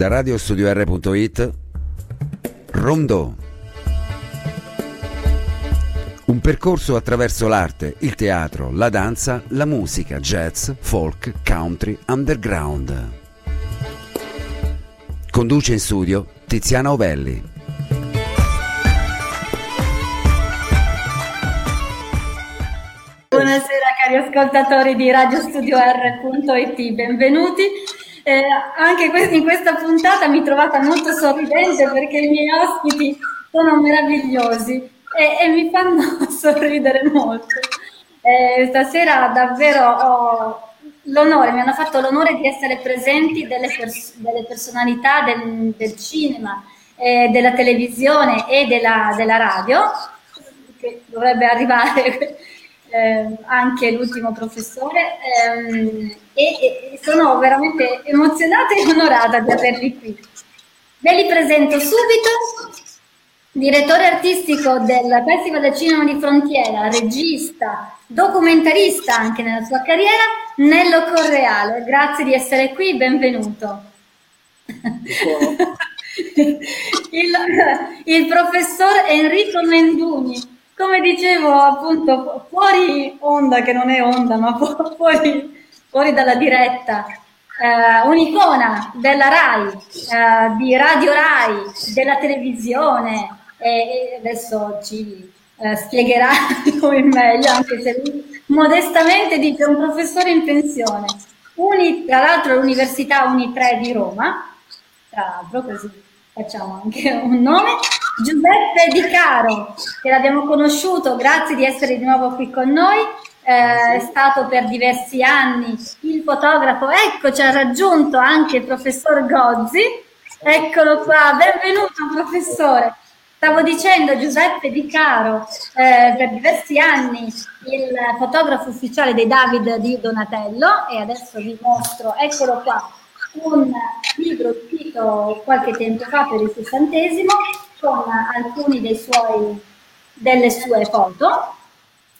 Da radiostudior.it Rondò. Un percorso attraverso l'arte, il teatro, la danza, la musica, jazz, folk, country, underground. Conduce in studio Tiziana Ovelli. Buonasera cari ascoltatori di radiostudio.r.it, benvenuti. Eh, anche in questa puntata mi trovata molto sorridente perché i miei ospiti sono meravigliosi e, e mi fanno sorridere molto. Eh, stasera davvero ho l'onore, mi hanno fatto l'onore di essere presenti delle, pers- delle personalità del, del cinema, eh, della televisione e della, della radio, che dovrebbe arrivare eh, anche l'ultimo professore, ehm, e, e, sono veramente emozionata e onorata di averli qui. Ve li presento subito. Direttore artistico del Festival del Cinema di Frontiera, regista, documentarista anche nella sua carriera, Nello Correale. Grazie di essere qui, benvenuto. il, il, professor Enrico Menduni, come dicevo appunto fuori onda, che non è onda, ma fuori, fuori dalla diretta, eh, un'icona della RAI, eh, di Radio RAI, della televisione e, e adesso ci eh, spiegherà come meglio, anche se lui modestamente dice un professore in pensione, Uni, tra l'altro all'Università Uni 3 di Roma, tra l'altro così facciamo anche un nome, Giuseppe Di Caro, che l'abbiamo conosciuto, grazie di essere di nuovo qui con noi, eh, è stato per diversi anni il fotografo, ecco ci ha raggiunto anche il professor Gozzi, eccolo qua, benvenuto professore. Stavo dicendo Giuseppe Di Caro, eh, per diversi anni il fotografo ufficiale dei David di Donatello e adesso vi mostro, eccolo qua, un libro uscito qualche tempo fa per il sessantesimo con suoi, delle sue foto,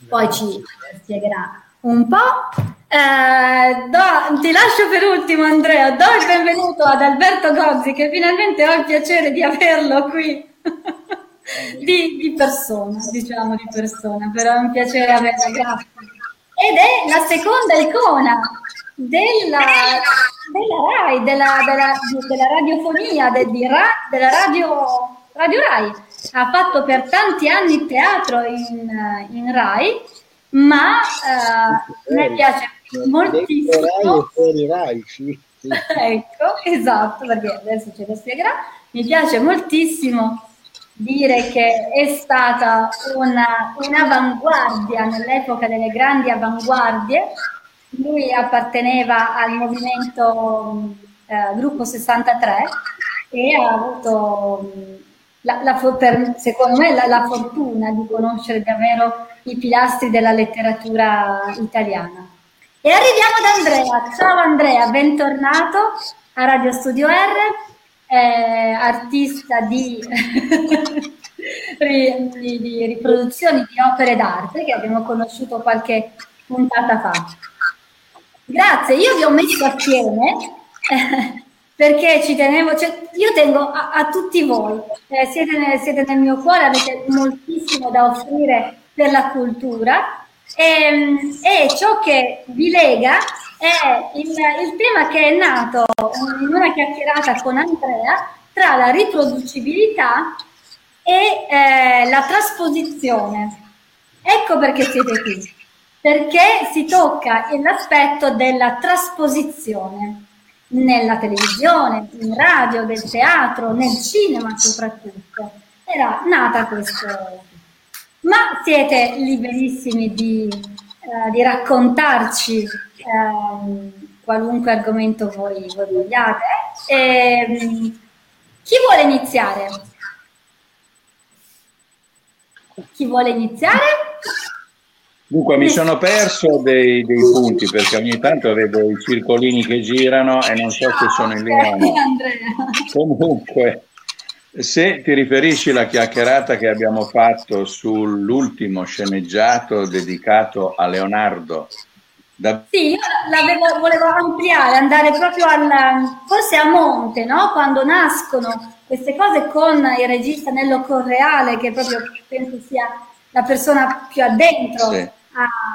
poi ci spiegherà un po'. Eh, do, ti lascio per ultimo Andrea, do il benvenuto ad Alberto Gozzi che finalmente ho il piacere di averlo qui. di, di, persona, diciamo di persona, però è un piacere averla, grazie. Ed è la seconda icona della, della RAI, della, della, della radiofonia, de, di della radio, radio RAI. Ha fatto per tanti anni teatro in, in RAI, ma uh, me piace moltissimo. RAI e RAI, sì. ecco, esatto, perché adesso ce lo spiegherà. Mi piace moltissimo dire che è stata una, un'avanguardia nell'epoca delle grandi avanguardie. Lui apparteneva al movimento eh, Gruppo 63 e ha avuto, la, la, per, secondo me, la, la fortuna di conoscere davvero i pilastri della letteratura italiana. E arriviamo ad Andrea. Ciao Andrea, bentornato a Radio Studio R eh, artista di, di, di, riproduzioni di opere d'arte che abbiamo conosciuto qualche puntata fa. Grazie, io vi ho messo assieme perché ci tenevo, cioè, io tengo a, a tutti voi, eh, siete, nel, siete nel mio cuore, avete moltissimo da offrire per la cultura. E, ehm, e ciò che vi lega è il, il, tema che è nato in una chiacchierata con Andrea tra la riproducibilità e eh, la trasposizione. Ecco perché siete qui, perché si tocca l'aspetto della trasposizione nella televisione, in radio, del teatro, nel cinema soprattutto. Era nata questo. Ma siete liberissimi di, eh, di raccontarci ehm, qualunque argomento voi, voi vogliate. E, ehm, chi vuole iniziare? Chi vuole iniziare? Dunque, mi sono perso dei, dei, punti perché ogni tanto vedo i circolini che girano e non so se sono in linea. Comunque, se ti riferisci alla chiacchierata che abbiamo fatto sull'ultimo sceneggiato dedicato a Leonardo Da... Sì, io l'avevo, volevo ampliare, andare proprio al, forse a monte, no? quando nascono queste cose con il regista Nello Correale, che proprio penso sia la persona più addentro sì,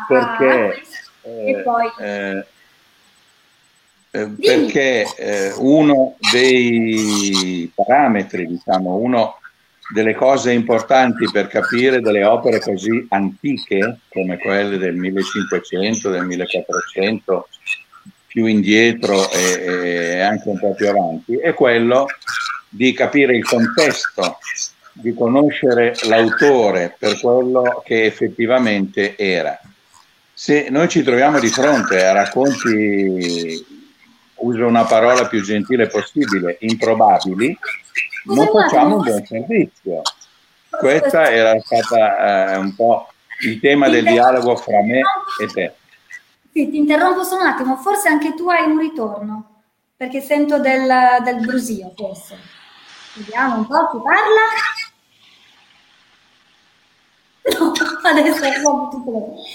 perché, a eh, e poi... Eh, eh, perché eh, uno dei parametri, diciamo, uno delle cose importanti per capire delle opere così antiche come quelle del 1500, del 1400, più indietro e, e anche un po' più avanti, è quello di capire il contesto, di conoscere l'autore per quello che effettivamente era. Se noi ci troviamo di fronte a racconti, uso una parola più gentile possibile, improbabili, non facciamo un buon servizio. Questa era stata eh, un po' il tema del dialogo fra me e te. Sì, ti interrompo solo un attimo, forse anche tu hai un ritorno, perché sento del, del brusio forse. Vediamo un po', chi parla? No, adesso no,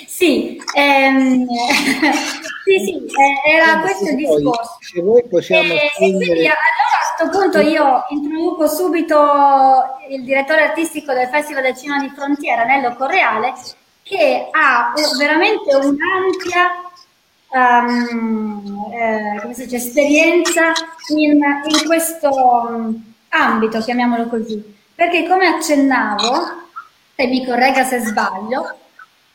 sì, ehm, sì, sì, eh, era questo il discorso. Se voi possiamo eh, quindi, allora a questo punto io introduco subito il direttore artistico del Festival del Cinema di Frontiera, Nello Correale, che ha veramente un'ampia um, eh, come si dice, esperienza in, in questo um, ambito, chiamiamolo così. Perché come accennavo, e mi corregga se sbaglio,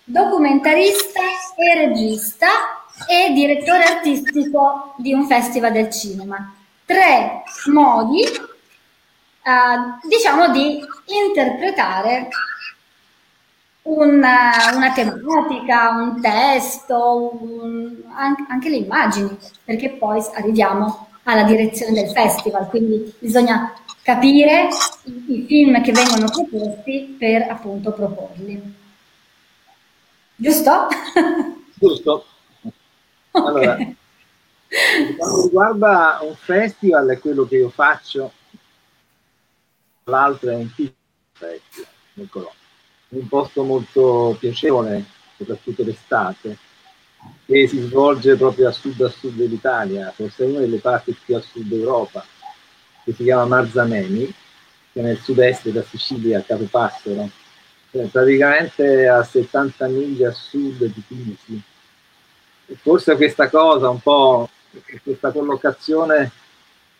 documentarista e regista e direttore artistico di un festival del cinema. Tre modi, eh, diciamo, di interpretare una, una, tematica, un testo, un, anche le immagini, perché poi arriviamo alla direzione del festival, quindi bisogna capire i, i film che vengono proposti per appunto proporli. Giusto? Giusto. Allora, okay. quando riguarda un festival è quello che io faccio, l'altro è un piccolo festival Colombo un posto molto piacevole, soprattutto d'estate, che si svolge proprio a sud a sud dell'Italia, forse una delle parti più a sud Europa, che si chiama Marzamemi, che è nel sud-est della Sicilia, a Capopassero, cioè praticamente a 70 miglia a sud di Tunisi. Forse questa cosa, un po' questa collocazione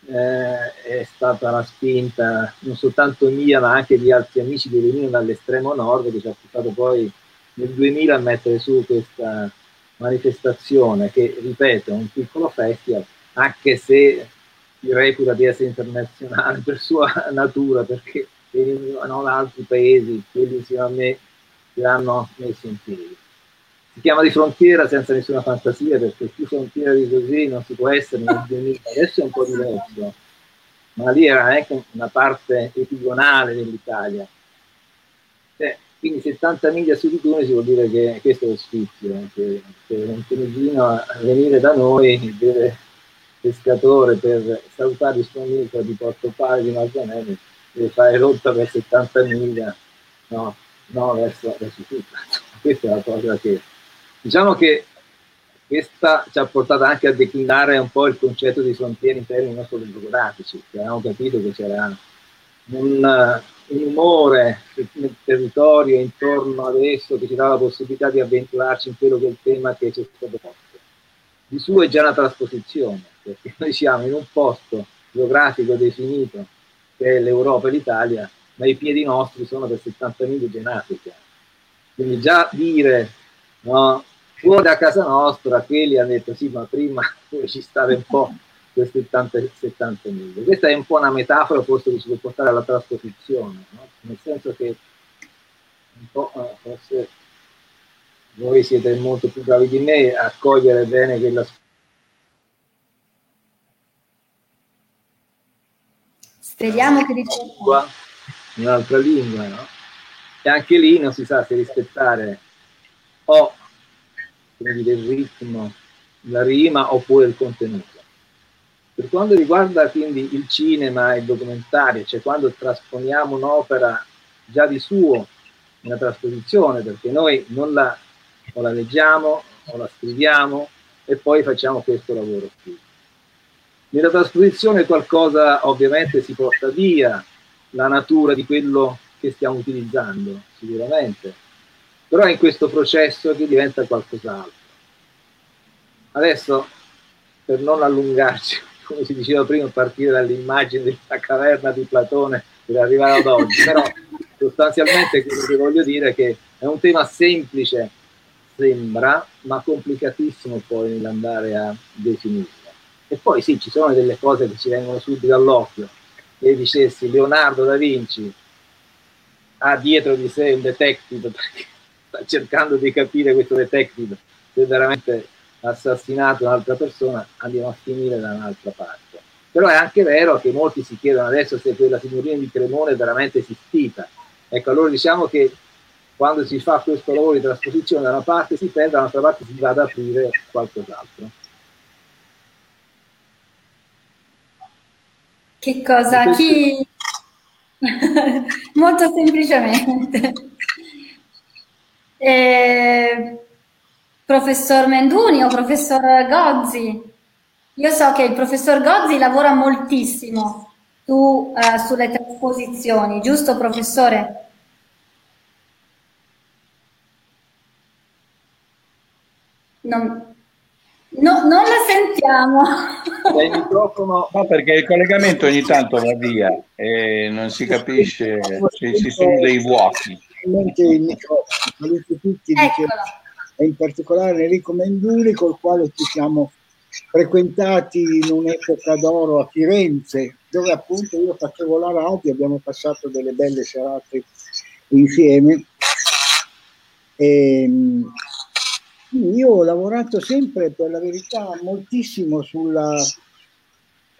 eh, è stata la spinta non soltanto mia ma anche di altri amici che venivano dall'estremo nord che ci ha portato poi nel 2000 a mettere su questa manifestazione che ripeto è un piccolo festival anche se si reputa di essere internazionale per sua natura perché da altri paesi quelli insieme a me che l'hanno messo in piedi si chiama di frontiera senza nessuna fantasia perché più frontiera di così non si può essere nel 2000, adesso è un po' diverso, ma lì era anche una parte epigonale dell'Italia. Eh, quindi 70 miglia su di Tunisi vuol dire che questo è lo sfizio, che, che un tunisino a venire da noi deve pescatore per salutare il suo amico di Porto Pari di Marzanelli deve fare rotta per 70 miglia no, no verso, verso tutta. Questa è la cosa che Diciamo che questa ci ha portato anche a declinare un po' il concetto di frontiere in termini non solo geografici, abbiamo capito che c'era un, un umore nel territorio intorno ad esso che ci dava la possibilità di avventurarci in quello che è il tema che ci è stato posto. Di suo è già una trasposizione, perché noi siamo in un posto geografico definito che è l'Europa e l'Italia, ma i piedi nostri sono per 70 miglia in Africa. Quindi già dire no, fuori da casa nostra, quelli hanno detto sì, ma prima ci stava un po' quei 70, 70 mila. Questa è un po' una metafora forse che ci può portare alla trasposizione, no? nel senso che un po' eh, forse voi siete molto più bravi di me a cogliere bene quella Speriamo che dica un'altra lingua, no? E anche lì non si sa se rispettare o quindi il ritmo, la rima oppure il contenuto. Per quanto riguarda quindi il cinema e il documentario, cioè quando trasponiamo un'opera già di suo, una trasposizione, perché noi non la, o la leggiamo o la scriviamo e poi facciamo questo lavoro qui. Nella trasposizione qualcosa ovviamente si porta via, la natura di quello che stiamo utilizzando, sicuramente, però è in questo processo che diventa qualcos'altro. Adesso, per non allungarci, come si diceva prima, partire dall'immagine della caverna di Platone per arrivare ad oggi, però sostanzialmente quello che voglio dire è che è un tema semplice, sembra, ma complicatissimo poi nell'andare a definirlo. E poi sì, ci sono delle cose che ci vengono subito all'occhio. E dicessi Leonardo da Vinci ha dietro di sé un detective perché sta cercando di capire questo detective se veramente ha assassinato un'altra persona, andiamo a finire da un'altra parte. Però è anche vero che molti si chiedono adesso se quella signorina di Cremone è veramente esistita. Ecco, allora diciamo che quando si fa questo lavoro di trasposizione da una parte si perde, dall'altra parte si va ad aprire qualcos'altro. Che cosa? Chi... Molto semplicemente. Eh, professor Menduni o professor Gozzi? Io so che il professor Gozzi lavora moltissimo su, eh, sulle trasposizioni, giusto professore? Non, no, non la sentiamo. Il microfono... No, perché il collegamento ogni tanto va via e non si capisce se ci sono dei vuoti. Il microfono, tutti, e in particolare Enrico Menduri, col quale ci siamo frequentati in un'epoca d'oro a Firenze, dove appunto io facevo la radio, abbiamo passato delle belle serate insieme. E, ehm, io ho lavorato sempre, per la verità, moltissimo sulla,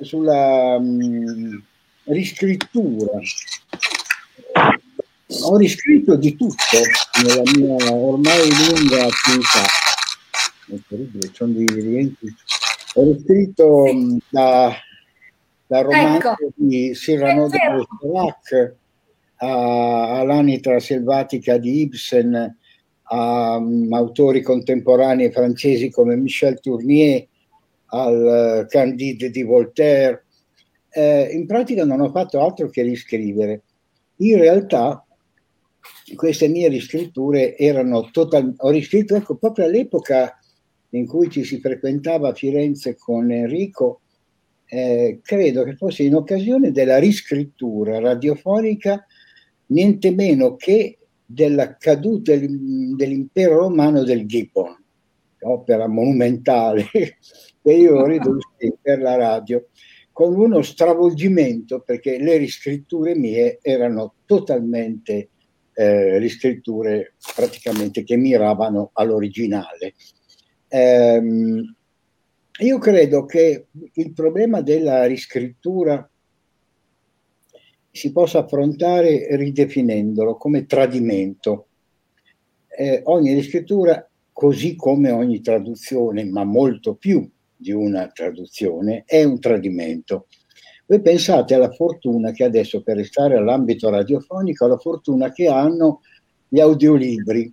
sulla um, riscrittura. Ho riscritto di tutto nella mia ormai lunga attività. Sono dei rientri. Ho riscritto da, da romanzo ecco. di Cyrano de Bergerac all'anitra selvatica di Ibsen, a um, autori contemporanei francesi come Michel Tournier, al uh, Candide di Voltaire. Eh, in pratica non ho fatto altro che riscrivere. In realtà queste mie riscritture erano totalmente... Ho riscritto ecco, proprio all'epoca in cui ci si frequentava a Firenze con Enrico, eh, credo che fosse in occasione della riscrittura radiofonica niente meno che della caduta dell'impero romano del Gibbon, opera monumentale che io ho ridotto per la radio, con uno stravolgimento perché le riscritture mie erano totalmente eh, riscritture praticamente che miravano all'originale. Ehm, io credo che il problema della riscrittura si possa affrontare ridefinendolo come tradimento. Eh, ogni riscrittura, così come ogni traduzione, ma molto più di una traduzione, è un tradimento. Voi pensate alla fortuna che adesso, per restare all'ambito radiofonico, alla fortuna che hanno gli audiolibri.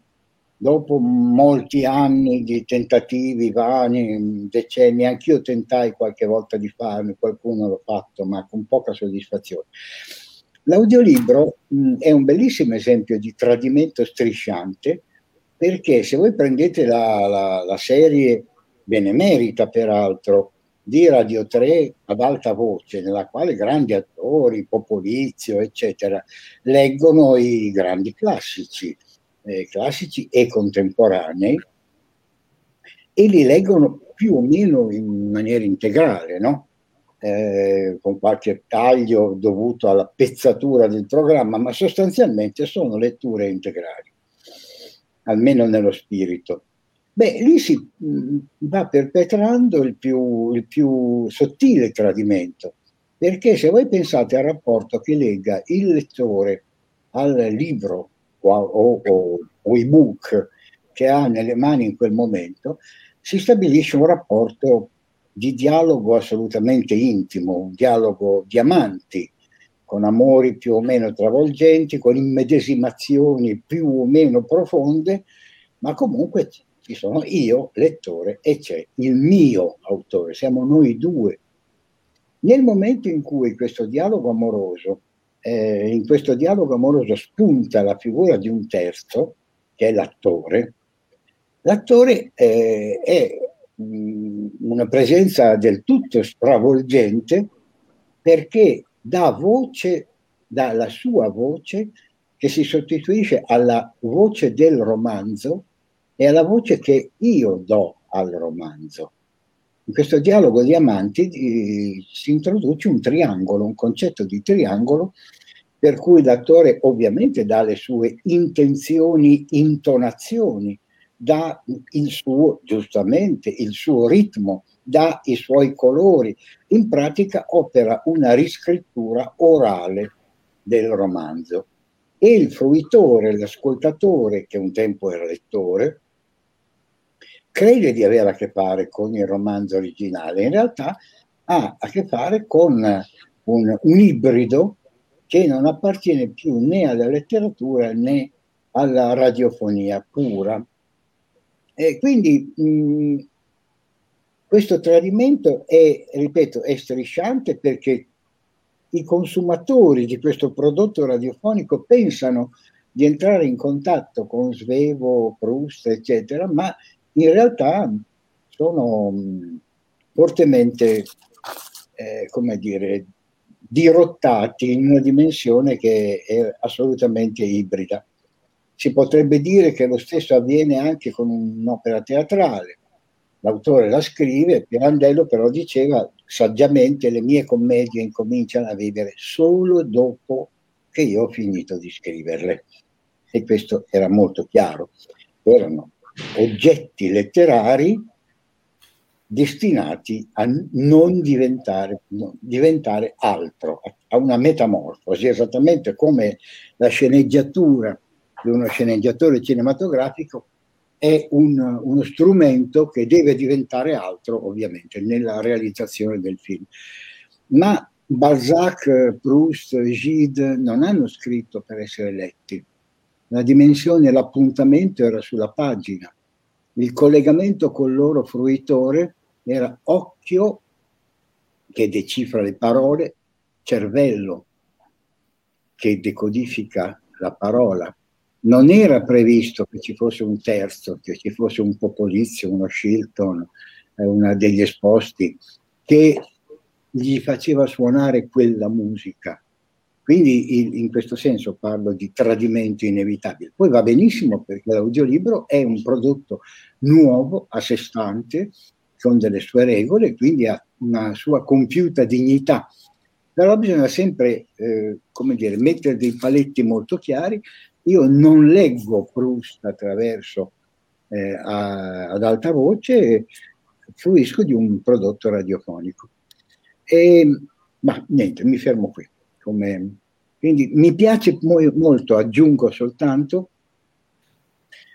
Dopo molti anni di tentativi vani, decenni, anch'io tentai qualche volta di farne, qualcuno l'ha fatto, ma con poca soddisfazione. L'audiolibro mh, è un bellissimo esempio di tradimento strisciante perché se voi prendete la, la, la serie benemerita peraltro di Radio 3 ad alta voce, nella quale grandi attori, Popolizio, eccetera, leggono i grandi classici, eh, classici e contemporanei, e li leggono più o meno in maniera integrale, no? Eh, con qualche taglio dovuto alla pezzatura del programma, ma sostanzialmente sono letture integrali, almeno nello spirito. Beh, lì si mh, mm, va perpetrando il più, il più sottile tradimento, perché se voi pensate al rapporto che lega il lettore al libro o, o, o, o ebook che ha nelle mani in quel momento, si stabilisce un rapporto di dialogo assolutamente intimo, un dialogo di amanti, con amori più o meno travolgenti, con immedesimazioni più o meno profonde, ma comunque ci sono io, lettore, e c'è il mio autore, siamo noi due. Nel momento in cui questo dialogo amoroso, eh, in questo dialogo amoroso spunta la figura di un terzo, che è l'attore, l'attore eh, è una presenza del tutto stravolgente perché dà voce, dà la sua voce che si sostituisce alla voce del romanzo e alla voce che io do al romanzo. In questo dialogo di amanti eh, si introduce un triangolo, un concetto di triangolo per cui l'attore ovviamente dà le sue intenzioni, intonazioni, dà il suo, giustamente, il suo ritmo, dà i suoi colori. In pratica opera una riscrittura orale del romanzo. E il fruitore, l'ascoltatore, che un tempo era lettore, crede di avere a che fare con il romanzo originale, in realtà ha a che fare con un, un ibrido che non appartiene più né alla letteratura né alla radiofonia pura. E quindi mh, questo tradimento è, ripeto, è strisciante perché i consumatori di questo prodotto radiofonico pensano di entrare in contatto con Svevo, Proust, eccetera, ma in realtà sono mm, fortemente, eh, come dire, dirottati in una dimensione che è assolutamente ibrida. Si potrebbe dire che lo stesso avviene anche con un'opera teatrale. L'autore la scrive, Pirandello però diceva saggiamente le mie commedie incominciano a vivere solo dopo che io ho finito di scriverle. E questo era molto chiaro. Erano oggetti letterari destinati a non diventare, no, diventare altro, a una metamorfosi, esattamente come la sceneggiatura di uno sceneggiatore cinematografico è un, uno strumento che deve diventare altro, ovviamente, nella realizzazione del film. Ma Balzac, Proust, Gide non hanno scritto per essere letti, la dimensione, l'appuntamento era sulla pagina. Il collegamento col loro fruitore era occhio che decifra le parole, cervello che decodifica la parola. Non era previsto che ci fosse un terzo, che ci fosse un Popolizio, uno Shilton, eh, uno degli esposti, che gli faceva suonare quella musica. Quindi in questo senso parlo di tradimento inevitabile. Poi va benissimo perché l'audiolibro è un prodotto nuovo, a sé stante, con delle sue regole, quindi ha una sua compiuta dignità. Però bisogna sempre, eh, come dire, mettere dei paletti molto chiari. Io non leggo Proust attraverso eh, a, ad alta voce, fruisco di un prodotto radiofonico. E, ma niente, mi fermo qui. Come... Quindi mi piace mo- molto, aggiungo soltanto,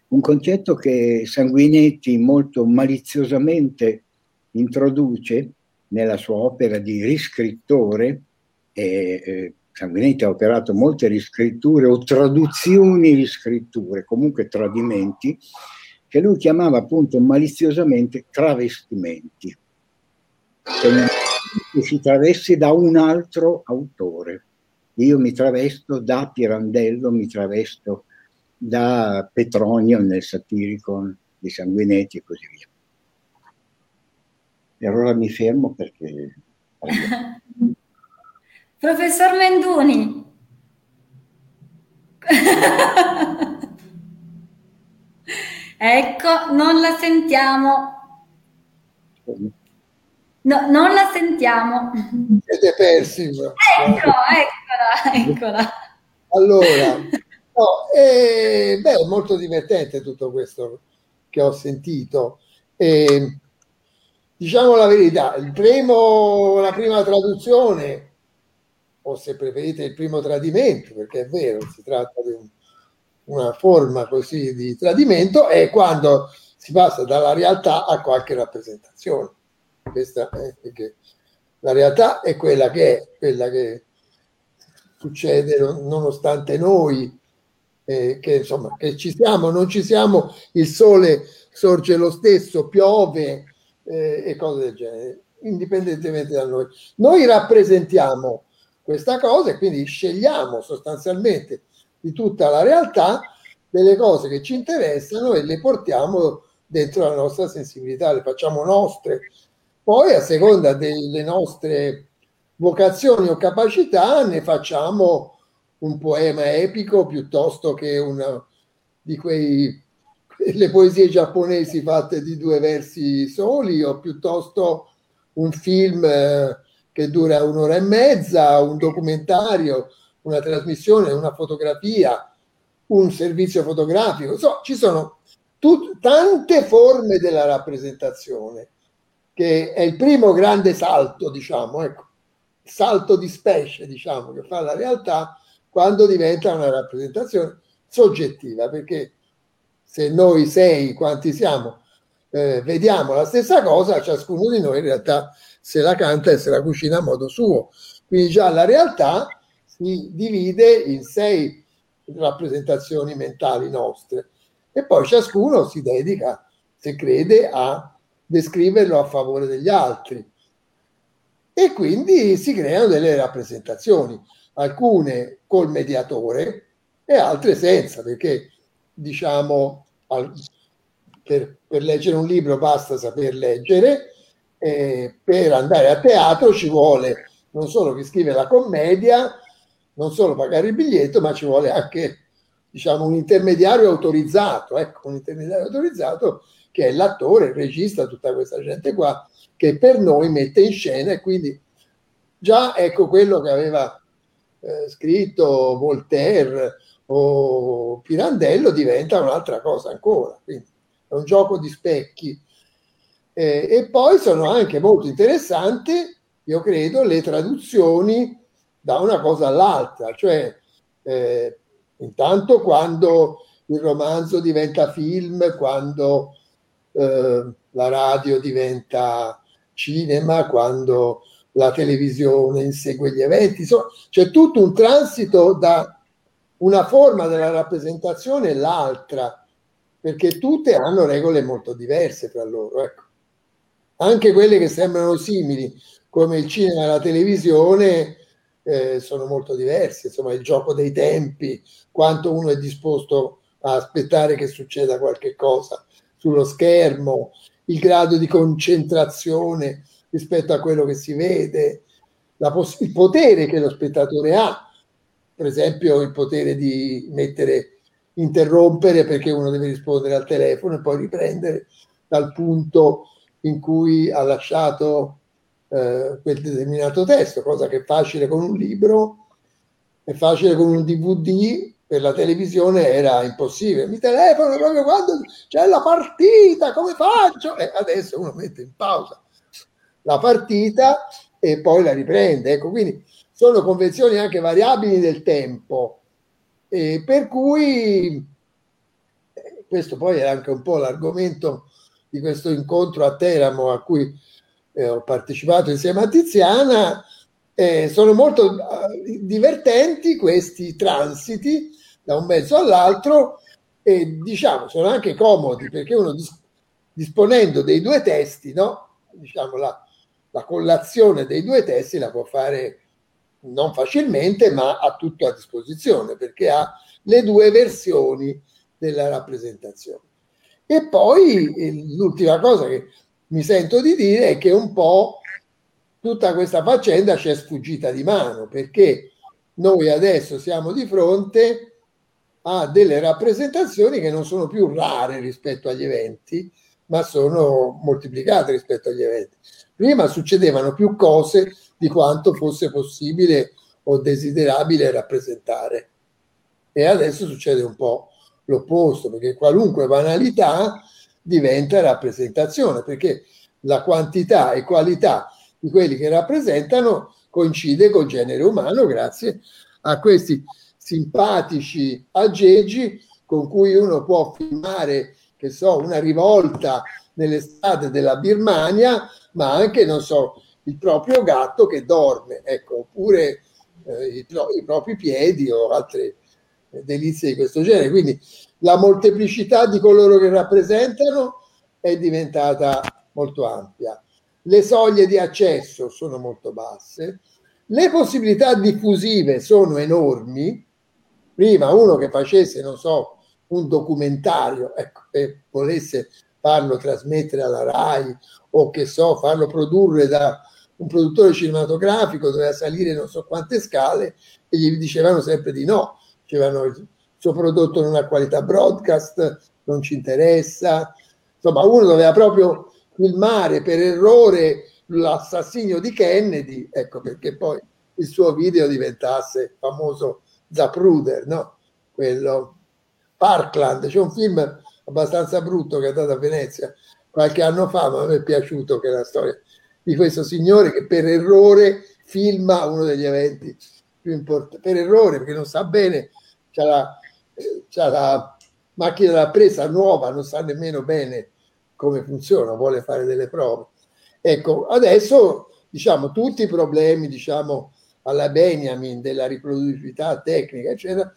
un concetto che Sanguinetti molto maliziosamente introduce nella sua opera di riscrittore, e, eh, Sanguinetti ha operato molte riscritture o traduzioni riscritture, comunque tradimenti, che lui chiamava appunto maliziosamente travestimenti. Che si travesse da un altro autore. Io mi travesto da Pirandello, mi travesto da Petronio nel satirico di Sanguinetti e così via. E allora mi fermo perché... Professor Menduni. ecco, non la sentiamo. No, non la sentiamo. Siete persi. Ecco, eccola, eccola. Allora, no, eh, beh, è molto divertente tutto questo che ho sentito. Eh, diciamo la verità, il primo, la prima traduzione, o se preferite il primo tradimento, perché è vero, si tratta di un, una forma così di tradimento, è quando si passa dalla realtà a qualche rappresentazione questa è perché la realtà è quella che è, quella che succede nonostante noi eh, che insomma che ci siamo, non ci siamo, il sole sorge lo stesso, piove eh, e cose del genere, indipendentemente da noi. Noi rappresentiamo questa cosa e quindi scegliamo sostanzialmente di tutta la realtà delle cose che ci interessano e le portiamo dentro la nostra sensibilità, le facciamo nostre. Poi a seconda delle nostre vocazioni o capacità ne facciamo un poema epico piuttosto che una di quei le poesie giapponesi fatte di due versi soli o piuttosto un film eh, che dura un'ora e mezza, un documentario, una trasmissione, una fotografia, un servizio fotografico. So, ci sono tut- tante forme della rappresentazione, che è il primo grande salto, diciamo, ecco, salto di specie, diciamo, che fa la realtà quando diventa una rappresentazione soggettiva, perché se noi sei, quanti siamo, eh, vediamo la stessa cosa, ciascuno di noi in realtà se la canta e se la cucina a modo suo. Quindi già la realtà si divide in sei rappresentazioni mentali nostre e poi ciascuno si dedica, se crede, a descriverlo a favore degli altri. E quindi si creano delle rappresentazioni, alcune col mediatore e altre senza, perché diciamo per, per leggere un libro basta saper leggere, eh, per andare a teatro ci vuole non solo chi scrive la commedia, non solo pagare il biglietto, ma ci vuole anche diciamo, un intermediario autorizzato, ecco, un intermediario autorizzato che è l'attore, il regista, tutta questa gente qua, che per noi mette in scena e quindi già ecco quello che aveva eh, scritto Voltaire o Pirandello diventa un'altra cosa ancora, quindi è un gioco di specchi. Eh, e poi sono anche molto interessanti, io credo, le traduzioni da una cosa all'altra, cioè eh, intanto quando il romanzo diventa film, quando eh, la radio diventa cinema, quando la televisione insegue gli eventi, insomma c'è tutto un transito da una forma della rappresentazione e l'altra, perché tutte hanno regole molto diverse tra loro. Ecco. Anche quelle che sembrano simili, come il cinema e la televisione, eh, sono molto diverse, insomma il gioco dei tempi, quanto uno è disposto a aspettare che succeda qualche cosa sullo schermo, il grado di concentrazione rispetto a quello che si vede, poss- il potere che lo spettatore ha, per esempio il potere di mettere, interrompere perché uno deve rispondere al telefono e poi riprendere dal punto in cui ha lasciato eh, quel determinato testo, cosa che è facile con un libro, è facile con un DVD, per la televisione era impossibile. Mi telefono proprio quando c'è la partita, come faccio? E adesso uno mette in pausa la partita e poi la riprende. Ecco, quindi sono convenzioni anche variabili del tempo, e per cui eh, questo poi è anche un po' l'argomento di questo incontro a Teramo a cui eh, ho partecipato insieme a Tiziana, eh, sono molto uh, divertenti questi transiti da un mezzo all'altro e diciamo sono anche comodi perché uno dis- disponendo dei due testi, no? diciamo la, la collazione dei due testi la può fare non facilmente, ma ha tutto a disposizione perché ha le due versioni della rappresentazione. E poi eh, l'ultima cosa che mi sento di dire è che un po' tutta questa faccenda ci è sfuggita di mano perché noi adesso siamo di fronte a delle rappresentazioni che non sono più rare rispetto agli eventi, ma sono moltiplicate rispetto agli eventi. Prima succedevano più cose di quanto fosse possibile o desiderabile rappresentare. E adesso succede un po' l'opposto, perché qualunque banalità diventa rappresentazione, perché la quantità e qualità di quelli che rappresentano coincide col genere umano grazie a questi simpatici aggeggi con cui uno può filmare, che so, una rivolta nelle strade della Birmania, ma anche, non so, il proprio gatto che dorme, ecco, oppure eh, i, i, propri piedi o altre delizie di questo genere. Quindi la molteplicità di coloro che rappresentano è diventata molto ampia. Le soglie di accesso sono molto basse, le possibilità diffusive sono enormi. Prima uno che facesse, non so, un documentario ecco, e volesse farlo trasmettere alla RAI o che so, farlo produrre da un produttore cinematografico, doveva salire non so quante scale e gli dicevano sempre di no, dicevano il suo prodotto non ha qualità broadcast, non ci interessa. Insomma, uno doveva proprio filmare per errore l'assassinio di Kennedy, ecco perché poi il suo video diventasse famoso Zapruder, no? Quello Parkland, c'è un film abbastanza brutto che è andato a Venezia qualche anno fa, ma me è piaciuto che la storia di questo signore che per errore filma uno degli eventi più importanti, per errore perché non sa bene, c'ha la, c'ha la macchina da presa nuova, non sa nemmeno bene come funziona, vuole fare delle prove. Ecco, adesso diciamo tutti i problemi, diciamo, alla Benjamin della riproducibilità tecnica, eccetera,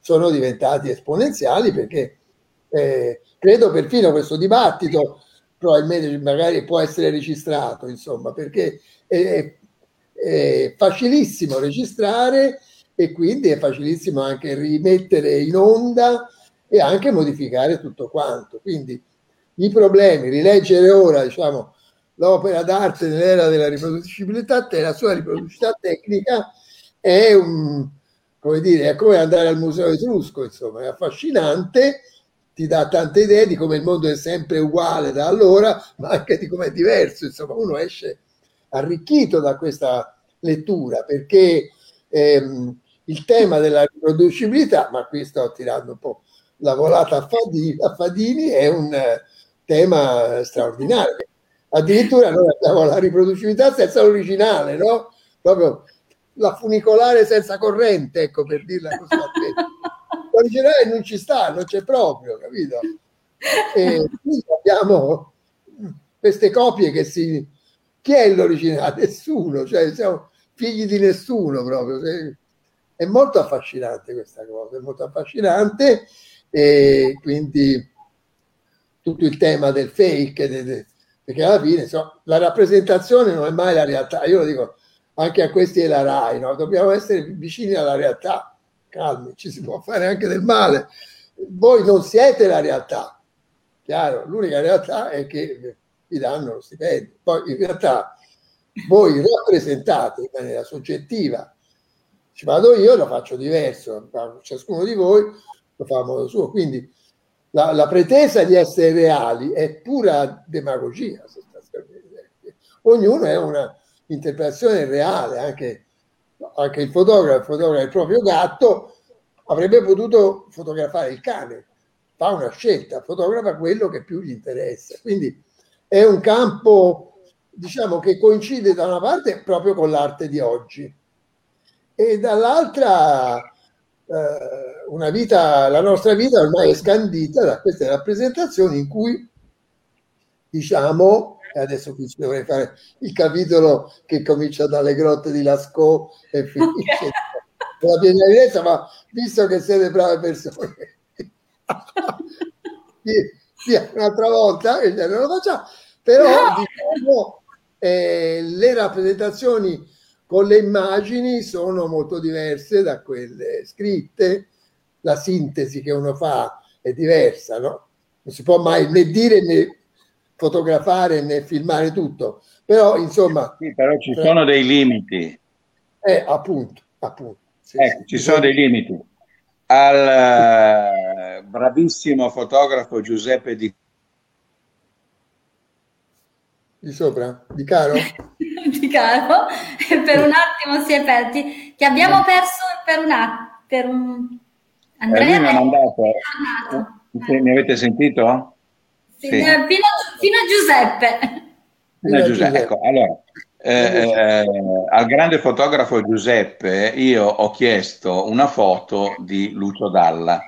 sono diventati esponenziali perché eh, credo perfino questo dibattito probabilmente magari può essere registrato, insomma, perché è, è facilissimo registrare e quindi è facilissimo anche rimettere in onda e anche modificare tutto quanto. Quindi i problemi, rileggere ora, diciamo, l'opera d'arte nell'era della riproducibilità, la sua riproducibilità tecnica è un, come dire, è come andare al museo etrusco, insomma, è affascinante, ti dà tante idee di come il mondo è sempre uguale da allora, ma anche di come è diverso, insomma, uno esce arricchito da questa lettura, perché ehm, il tema della riproducibilità, ma qui sto tirando un po' la volata a Fadini, a Fadini è un eh, tema straordinario. Addirittura noi abbiamo la riproducibilità senza l'originale, no? Proprio la funicolare senza corrente, ecco per dirla così. L'originale non ci sta, non c'è proprio, capito? E quindi abbiamo queste copie che si... Chi è l'originale? Nessuno, cioè siamo figli di nessuno proprio. È molto affascinante questa cosa, è molto affascinante e quindi tutto il tema del fake, de, de, perché alla fine insomma, la rappresentazione non è mai la realtà. Io lo dico anche a questi è la RAI, no? dobbiamo essere vicini alla realtà, calmi, ci si può fare anche del male. Voi non siete la realtà, chiaro, l'unica realtà è che vi danno lo stipendio, poi in realtà voi rappresentate in maniera soggettiva, ci vado io, lo faccio diverso, ciascuno di voi lo fa a modo suo, quindi la, la pretesa di essere reali è pura demagogia, ognuno è una interpretazione reale, anche, anche il fotografo il proprio gatto, avrebbe potuto fotografare il cane, fa una scelta, fotografa quello che più gli interessa. Quindi è un campo, diciamo, che coincide da una parte proprio con l'arte di oggi e dall'altra eh, una vita, la nostra vita ormai è scandita da queste rappresentazioni in cui diciamo e adesso qui ci dovrei fare il capitolo che comincia dalle grotte di Lascaux e finisce con la piena ma visto che siete brave persone, via, un'altra volta e non lo facciamo, però diciamo, eh, le rappresentazioni con le immagini sono molto diverse da quelle scritte, la sintesi che uno fa è diversa, no? Non si può mai né dire né fotografare né filmare tutto, però insomma... Sì, però ci sono dei limiti. Eh, appunto, appunto. Sì, ecco, sì, ci sono dei limiti. Al uh, bravissimo fotografo Giuseppe Di di sopra? Di Caro? di Caro, per un attimo si è persi, che abbiamo perso per un attimo. Per un... Andrea eh, è andato. È Mi avete sentito? Sì. Fino, fino, a Giuseppe. Fino a Giuseppe. Ecco, allora, eh, eh, al grande fotografo Giuseppe io ho chiesto una foto di Lucio Dalla.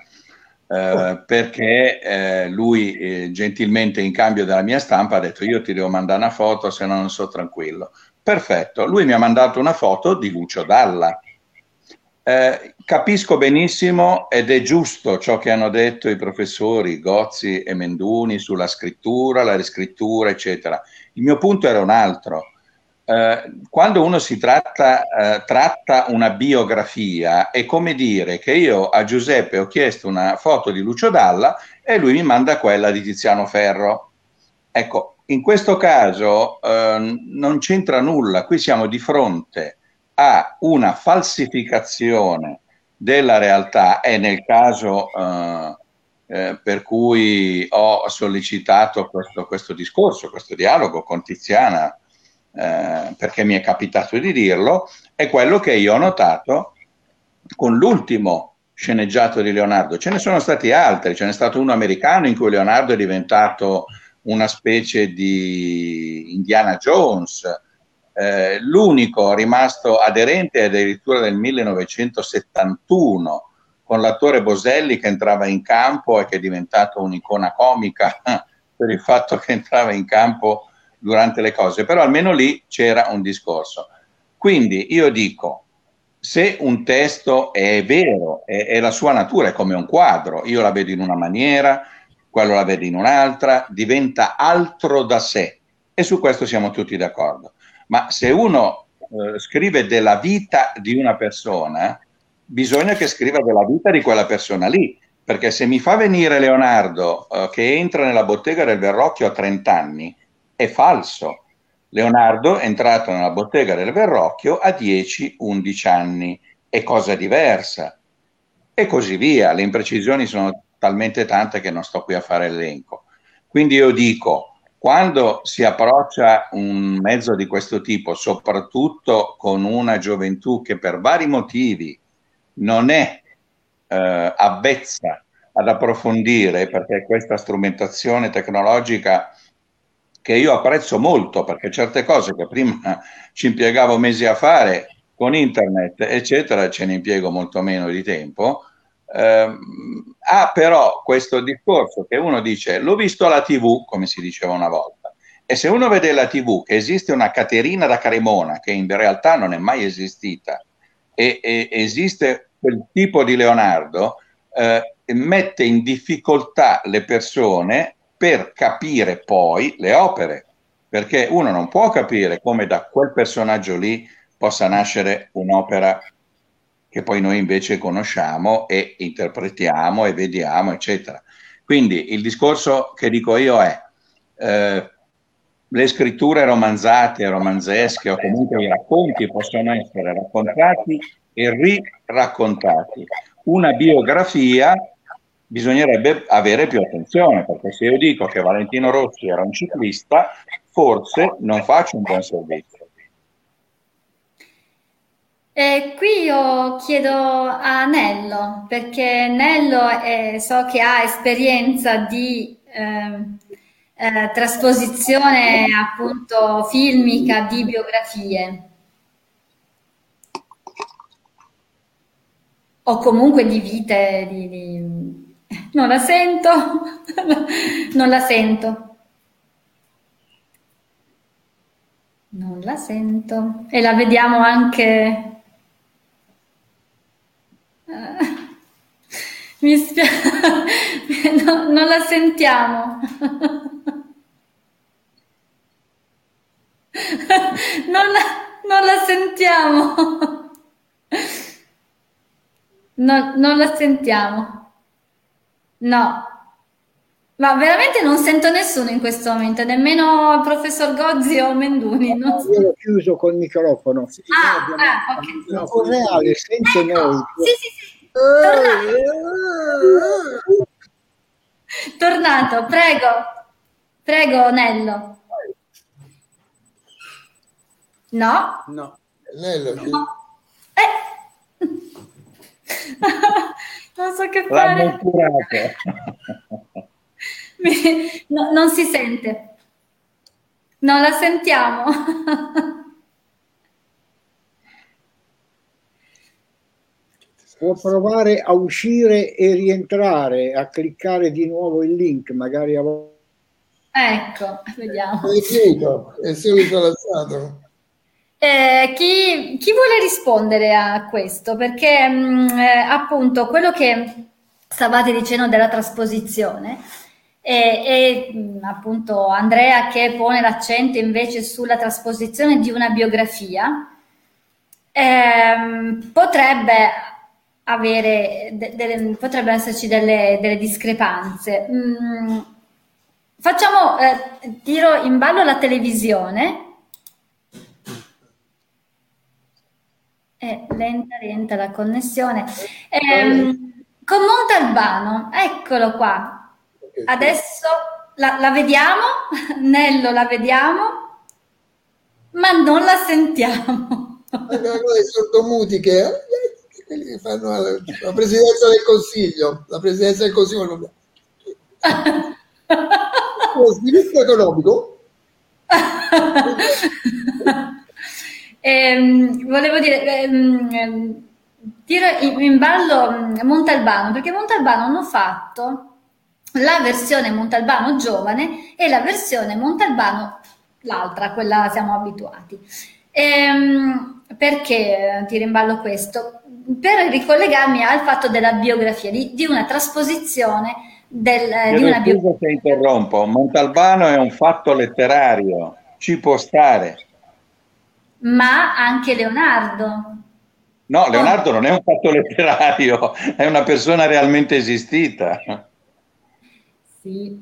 Eh, perché eh, lui eh, gentilmente in cambio della mia stampa ha detto io ti devo mandare una foto se no non so tranquillo perfetto lui mi ha mandato una foto di Lucio Dalla Eh, capisco benissimo ed è giusto ciò che hanno detto i professori Gozzi e Menduni sulla scrittura, la riscrittura, eccetera. Il mio punto era un altro. Eh, quando uno si tratta, eh, tratta una biografia, è come dire che io a Giuseppe ho chiesto una foto di Lucio Dalla e lui mi manda quella di Tiziano Ferro. Ecco, in questo caso eh, non c'entra nulla, qui siamo di fronte a una falsificazione della realtà e nel caso eh, eh, per cui ho sollecitato questo, questo, discorso, questo dialogo con Tiziana, eh, perché mi è capitato di dirlo, è quello che io ho notato con l'ultimo sceneggiato di Leonardo. Ce ne sono stati altri, ce n'è stato uno americano in cui Leonardo è diventato una specie di Indiana Jones, eh, l'unico rimasto aderente è addirittura nel 1971 con l'attore Boselli che entrava in campo e che è diventato un'icona comica per il fatto che entrava in campo durante le cose, però almeno lì c'era un discorso. Quindi io dico, se un testo è vero, è, è la sua natura, è come un quadro, io la vedo in una maniera, quello la vede in un'altra, diventa altro da sé e su questo siamo tutti d'accordo ma se uno eh, scrive della vita di una persona, bisogna che scriva della vita di quella persona lì, perché se mi fa venire Leonardo eh, che entra nella bottega del Verrocchio a 30 anni, è falso. Leonardo è entrato nella bottega del Verrocchio a 10-11 anni, è cosa diversa. E così via, le imprecisioni sono talmente tante che non sto qui a fare l'elenco. Quindi io dico, quando si approccia un mezzo di questo tipo, soprattutto con una gioventù che per vari motivi non è eh, avvezza ad approfondire, perché questa strumentazione tecnologica che io apprezzo molto, perché certe cose che prima ci impiegavo mesi a fare con internet, eccetera, ce ne impiego molto meno di tempo, eh, ha però questo discorso che uno dice l'ho visto alla tv, come si diceva una volta, e se uno vede la tv che esiste una Caterina da Cremona che in realtà non è mai esistita e, e esiste quel tipo di Leonardo, eh, mette in difficoltà le persone per capire poi le opere, perché uno non può capire come da quel personaggio lì possa nascere un'opera che poi noi invece conosciamo e interpretiamo e vediamo, eccetera. Quindi il discorso che dico io è eh, le scritture romanzate, romanzesche o comunque i racconti possono essere raccontati e riraccontati. Una biografia bisognerebbe avere più attenzione, perché se io dico che Valentino Rossi era un ciclista, forse non faccio un buon servizio. E qui io chiedo a Nello, perché Nello è, so che ha esperienza di eh, eh, trasposizione appunto filmica di biografie. O comunque di vite di, di... Non la sento, non la sento. Non la sento. E la vediamo anche mi spiace, no, non la sentiamo. Non la, non la sentiamo. No, non la sentiamo. No. Ma veramente non sento nessuno in questo momento, nemmeno il professor Gozzi o Menduni. Non so. Io l'ho chiuso col microfono. Ah, ah ok. No, reale, sente ecco. noi. Sì, sì, sì. Tornato. Tornato, prego. Prego, Nello. No? No. Nello, no. Eh. non so che fare. no, non si sente. Non la sentiamo. Può provare a uscire e rientrare, a cliccare di nuovo il link, magari a volte. Ecco, vediamo. È finito, è subito lasciato. Eh, chi, chi, vuole rispondere a questo? Perché mh, mm, eh, appunto quello che stavate dicendo della trasposizione e, e mm, appunto Andrea che pone l'accento invece sulla trasposizione di una biografia ehm, potrebbe avere de, de, potrebbero esserci delle, delle discrepanze. Mm, facciamo, eh, tiro in ballo la televisione. È lenta, lenta la connessione. Eh, con Montalbano, eccolo qua. Adesso la, la vediamo, Nello la vediamo, ma non la sentiamo. Allora, i sordomuti che, quelli che fanno la, la, presidenza del consiglio, la presidenza del consiglio non... lo sviluppo economico. ehm, volevo dire, ehm, tiro in, in ballo Montalbano, perché Montalbano hanno fatto la versione Montalbano giovane e la versione Montalbano l'altra, quella siamo abituati. Ehm, perché ti rimballo questo? Per ricollegarmi al fatto della biografia, di, di una trasposizione del, di una biografia. Se interrompo, Montalbano è un fatto letterario, ci può stare. Ma anche Leonardo. No, Leonardo non è un fatto letterario, è una persona realmente esistita. Sì,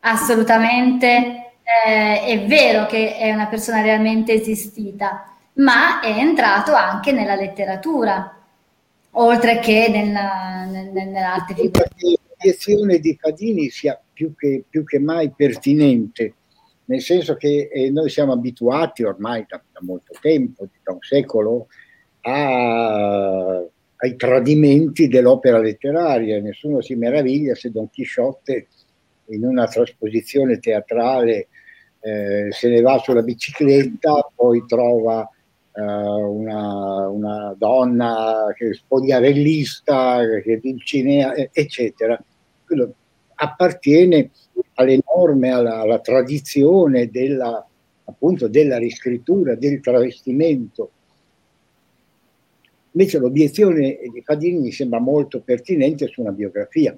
assolutamente. Eh, è vero che è una persona realmente esistita, ma è entrato anche nella letteratura, oltre che nella, nel, nell'arte figura. L'obiezione di Padini sia più che, più che, mai pertinente, nel senso che eh, noi siamo abituati ormai da, da molto tempo, da un secolo, a ai tradimenti dell'opera letteraria. Nessuno si meraviglia se Don Chisciotte in una trasposizione teatrale eh, se ne va sulla bicicletta, poi trova eh, una, una, donna che spogliarellista, che è eccetera. Quello appartiene alle norme, alla, alla tradizione della, appunto, della riscrittura, del travestimento. Invece l'obiezione di Fadini mi sembra molto pertinente su una biografia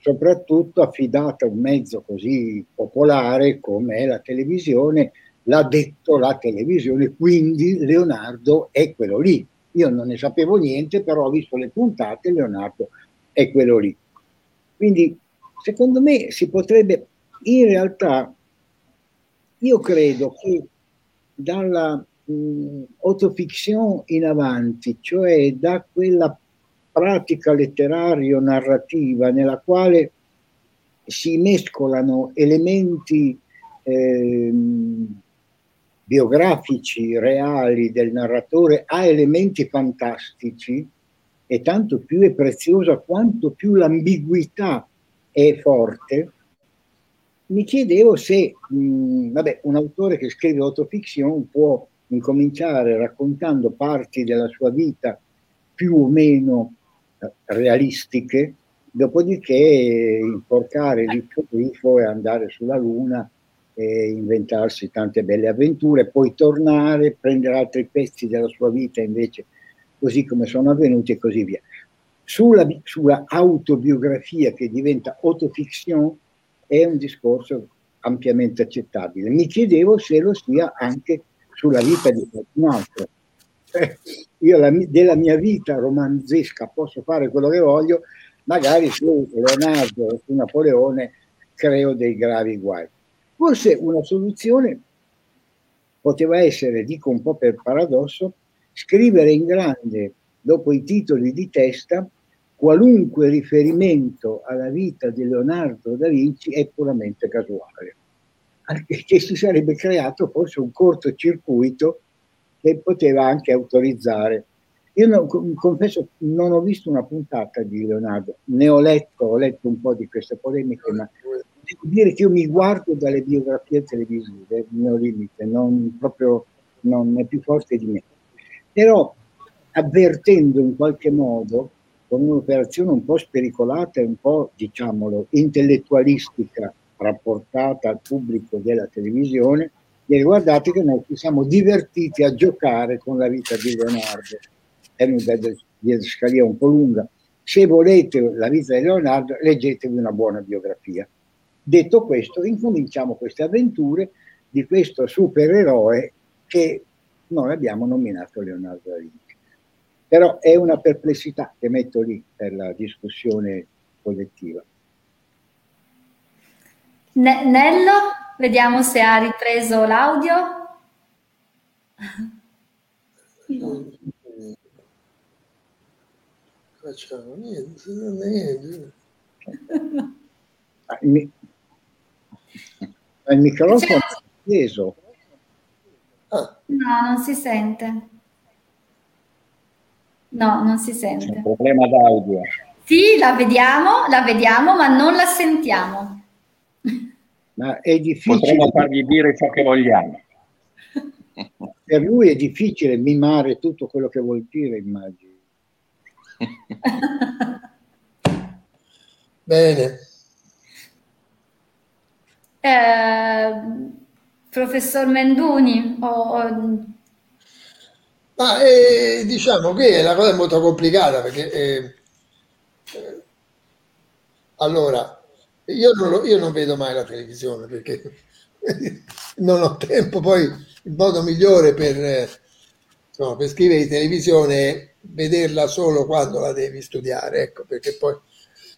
soprattutto affidata a un mezzo così popolare come la televisione, l'ha detto la televisione, quindi Leonardo è quello lì. Io non ne sapevo niente, però ho visto le puntate, Leonardo è quello lì. Quindi secondo me si potrebbe, in realtà, io credo che dalla mh, autofiction in avanti, cioè da quella pratica letterario-narrativa nella quale si mescolano elementi eh, biografici, reali del narratore a elementi fantastici, e tanto più è preziosa quanto più l'ambiguità è forte, mi chiedevo se mh, vabbè, un autore che scrive autofiction può incominciare raccontando parti della sua vita più o meno realistiche, dopodiché imporcare l'IFO e andare sulla Luna e inventarsi tante belle avventure, poi tornare, prendere altri pezzi della sua vita invece così come sono avvenuti e così via. Sulla, sulla autobiografia che diventa autofiction è un discorso ampiamente accettabile. Mi chiedevo se lo sia anche sulla vita di qualcun altro io la, della mia vita romanzesca posso fare quello che voglio, magari su Leonardo o su Napoleone creo dei gravi guai. Forse una soluzione poteva essere, dico un po' per paradosso, scrivere in grande, dopo i titoli di testa, qualunque riferimento alla vita di Leonardo da Vinci è puramente casuale, che si sarebbe creato forse un cortocircuito che poteva anche autorizzare. Io non, confesso non ho visto una puntata di Leonardo, ne ho letto, ho letto un po' di queste polemiche, ma devo dire che io mi guardo dalle biografie televisive, il mio limite, non, proprio, non è più forte di me. Però avvertendo in qualche modo, con un'operazione un po' spericolata e un po', diciamolo, intellettualistica rapportata al pubblico della televisione, Ieri guardate che noi ci siamo divertiti a giocare con la vita di Leonardo. È una didascalia un po' lunga. Se volete la vita di Leonardo, leggetevi una buona biografia. Detto questo, incominciamo queste avventure di questo supereroe che noi abbiamo nominato Leonardo da Vinci. Però è una perplessità che metto lì per la discussione collettiva. Ne- Nello, vediamo se ha ripreso l'audio. Non facciamo niente, niente. Il, il microfono è acceso. Ah. No, non si sente. No, non si sente. C'è un problema d'audio. Sì, la vediamo, la vediamo, ma non la sentiamo. Ma è difficile. Potremmo fargli dire ciò che vogliamo. Per lui è difficile mimare tutto quello che vuol dire, immagino. Bene. Eh, professor Menduni, o... Ma eh, diciamo che la cosa è molto complicata perché eh, eh allora io non, lo, io non, vedo mai la televisione perché non ho tempo. Poi il modo migliore per, insomma, per scrivere di televisione è vederla solo quando la devi studiare, ecco, perché poi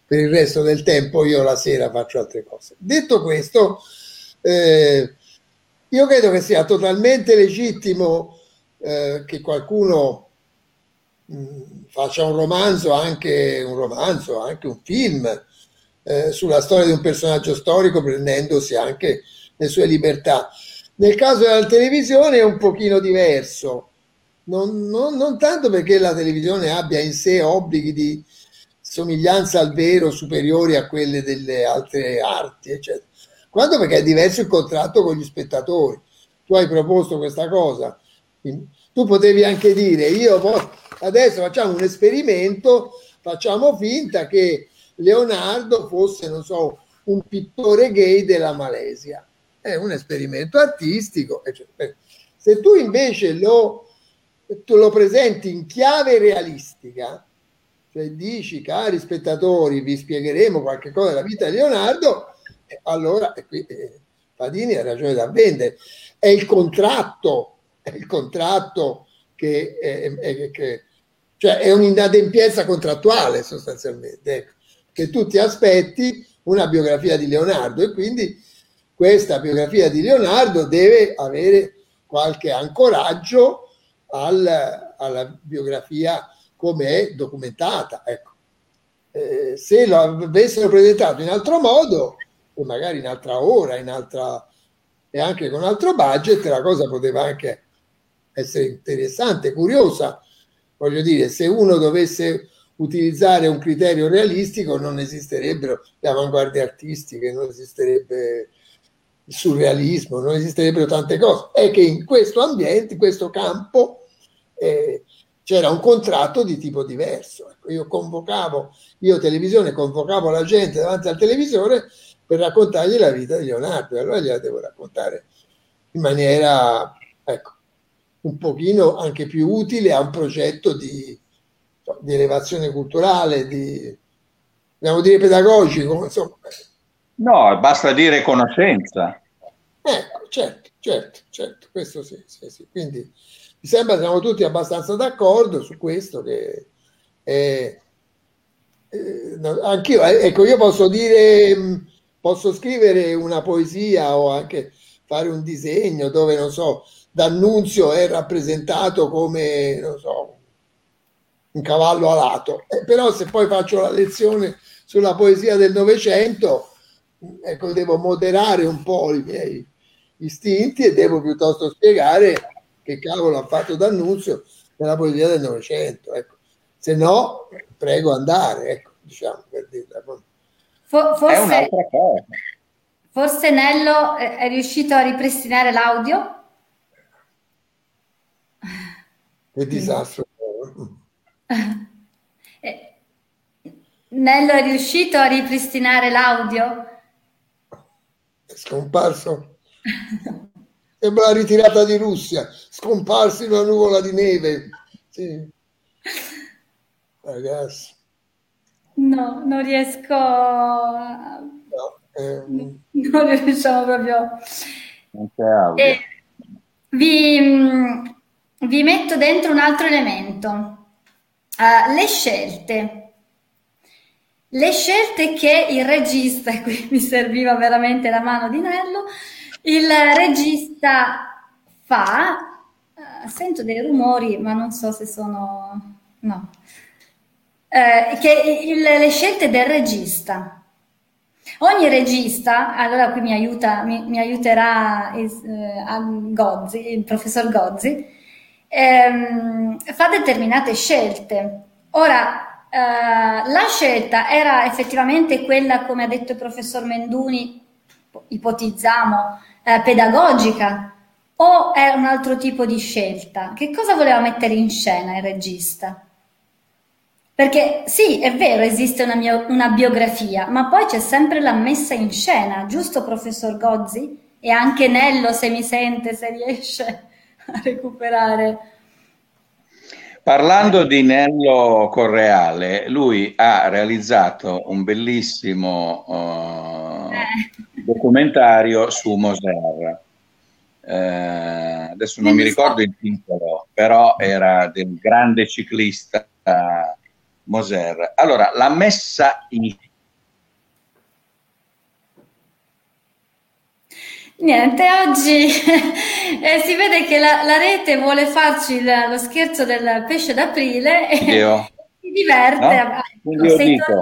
per il resto del tempo io la sera faccio altre cose. Detto questo, eh, io credo che sia totalmente legittimo eh, che qualcuno mh, mm, faccia un romanzo, anche un romanzo, anche un film eh, sulla storia di un personaggio storico prendendosi anche le sue libertà. Nel caso della televisione è un pochino diverso, non, non, non tanto perché la televisione abbia in sé obblighi di somiglianza al vero superiori a quelle delle altre arti, eccetera, quanto perché è diverso il contratto con gli spettatori. Tu hai proposto questa cosa, tu potevi anche dire io adesso facciamo un esperimento, facciamo finta che Leonardo fosse, non so, un pittore gay della Malesia. È un esperimento artistico. Se tu invece lo, tu lo presenti in chiave realistica, cioè dici, cari spettatori, vi spiegheremo qualche cosa della vita di Leonardo, eh, allora eh, Padini ha ragione da vendere. È il contratto, il contratto che, è, è, che cioè è un'inadempienza contrattuale sostanzialmente. Ecco che tu ti aspetti una biografia di Leonardo e quindi questa biografia di Leonardo deve avere qualche ancoraggio al, alla biografia come è documentata. Ecco. Eh, se lo avessero presentato in altro modo, o magari in altra ora, in altra, e anche con altro budget, la cosa poteva anche essere interessante, curiosa. Voglio dire, se uno dovesse utilizzare un criterio realistico non esisterebbero le avanguardie artistiche, non esisterebbe il surrealismo, non esisterebbero tante cose. È che in questo ambiente, in questo campo, eh, c'era un contratto di tipo diverso. Ecco, io convocavo, io televisione, convocavo la gente davanti al televisore per raccontargli la vita di Leonardo e allora gliela devo raccontare in maniera, ecco, un pochino anche più utile a un progetto di, di elevazione culturale, di, dobbiamo dire pedagogico, insomma. No, basta dire conoscenza. Ecco, certo, certo, certo, questo sì, sì, sì. Quindi mi sembra che siamo tutti abbastanza d'accordo su questo che eh, eh, anch'io, eh, ecco, io posso dire, mm, posso scrivere una poesia o anche fare un disegno dove, non so, D'Annunzio è rappresentato come, non so, un cavallo alato. Eh, però se poi faccio la lezione sulla poesia del Novecento, ecco, devo moderare un po' i miei istinti e devo piuttosto spiegare che cavolo ha fatto D'Annunzio nella poesia del Novecento. Ecco. Se no, prego andare, ecco, diciamo, per dirla. Forse, forse Nello è riuscito a ripristinare l'audio? Che disastro. Eh, Nello è riuscito a ripristinare l'audio? È scomparso. Sembra la ritirata di Russia, scomparsi in una nuvola di neve. Sì. Ragazzi. No, non riesco. No, ehm... Non riusciamo proprio. Non c'è audio. E vi, mm, vi metto dentro un altro elemento. Uh, le scelte. Le scelte che il regista, e qui mi serviva veramente la mano di Nello, il regista fa, uh, sento dei rumori, ma non so se sono... no. Uh, che il, le scelte del regista. Ogni regista, allora qui mi, aiuta, mi, mi aiuterà eh, Gozzi, il professor Gozzi, ehm, fa determinate scelte. Ora, eh, la scelta era effettivamente quella, come ha detto il professor Menduni, ipotizziamo, eh, pedagogica, o è un altro tipo di scelta? Che cosa voleva mettere in scena il regista? Perché sì, è vero, esiste una, mia, una biografia, ma poi c'è sempre la messa in scena, giusto professor Gozzi? E anche Nello, se mi sente, se riesce a recuperare. Parlando di Nello Correale, lui ha realizzato un bellissimo uh, eh. documentario su Moser. Eh, adesso non mi ricordo il titolo, però era del grande ciclista Moser. Allora, la messa in Niente, oggi eh, si vede che la, la rete vuole farci il, lo scherzo del pesce d'aprile e si diverte. No? Quindi io dico,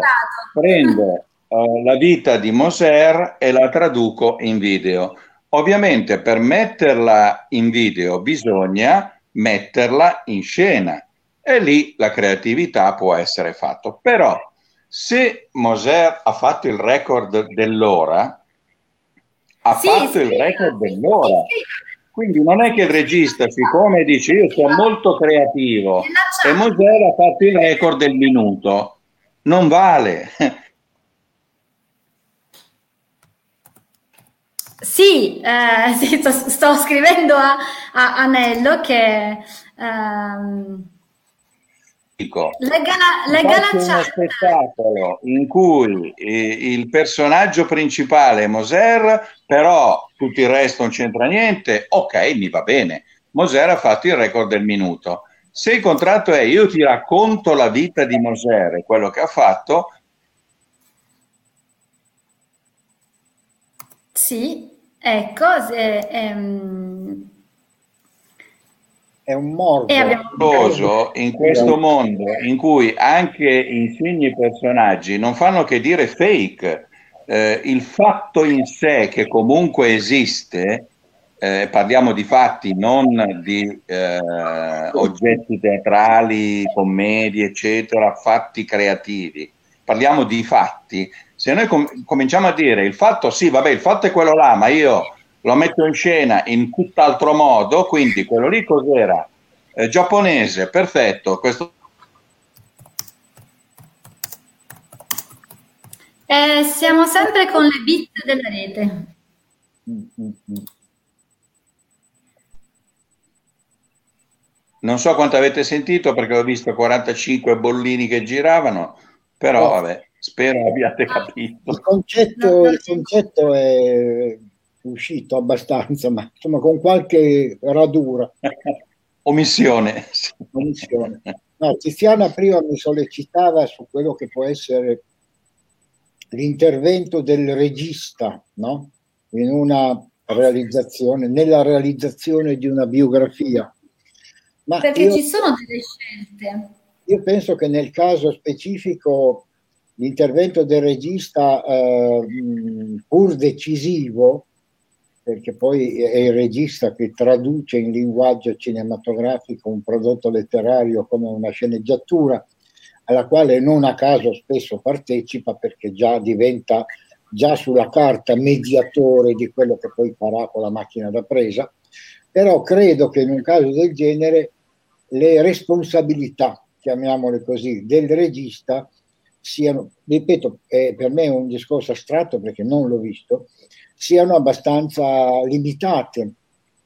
prendo uh, la vita di Moser e la traduco in video. Ovviamente per metterla in video bisogna metterla in scena e lì la creatività può essere fatta. Però se Moser ha fatto il record dell'ora, ha sì, fatto sì, il record dell'ora. Quindi non è che il regista, siccome dice io sono molto creativo e Moser ha fatto il record del minuto, non vale. Sì, eh, sì sto, sto, scrivendo a, a Anello che... Um dico, legga, legga uno spettacolo in cui eh, il personaggio principale è Moser, però tutto il resto non c'entra niente, ok, mi va bene. Moser ha fatto il record del minuto. Se il contratto è io ti racconto la vita di Moser e quello che ha fatto, sì, ecco, se, ehm, è un morbo. Abbiamo... In questo mondo in cui anche insigni personaggi non fanno che dire fake, eh, il fatto in sé che comunque esiste, eh, parliamo di fatti, non di eh, oggetti teatrali, commedie, eccetera, fatti creativi. Parliamo di fatti. Se noi com- cominciamo a dire il fatto, sì, vabbè, il fatto è quello là, ma io lo metto in scena in tutt'altro modo, quindi quello lì cos'era? Eh, giapponese, perfetto. Questo... Eh, siamo sempre con le bit della rete. Non so quanto avete sentito perché ho visto 45 bollini che giravano, però oh. vabbè, spero abbiate capito. Il concetto, il concetto è uscito abbastanza, ma insomma con qualche radura. Omissione. Omissione. No, Tiziana prima mi sollecitava su quello che può essere l'intervento del regista no? in una realizzazione, nella realizzazione di una biografia. Ma Perché io, ci sono delle scelte. Io penso che nel caso specifico l'intervento del regista, eh, pur decisivo, perché poi è il regista che traduce in linguaggio cinematografico un prodotto letterario come una sceneggiatura, alla quale non a caso spesso partecipa perché già diventa già sulla carta mediatore di quello che poi farà con la macchina da presa, però credo che in un caso del genere le responsabilità, chiamiamole così, del regista siano, ripeto, per me è un discorso astratto perché non l'ho visto, siano abbastanza limitate,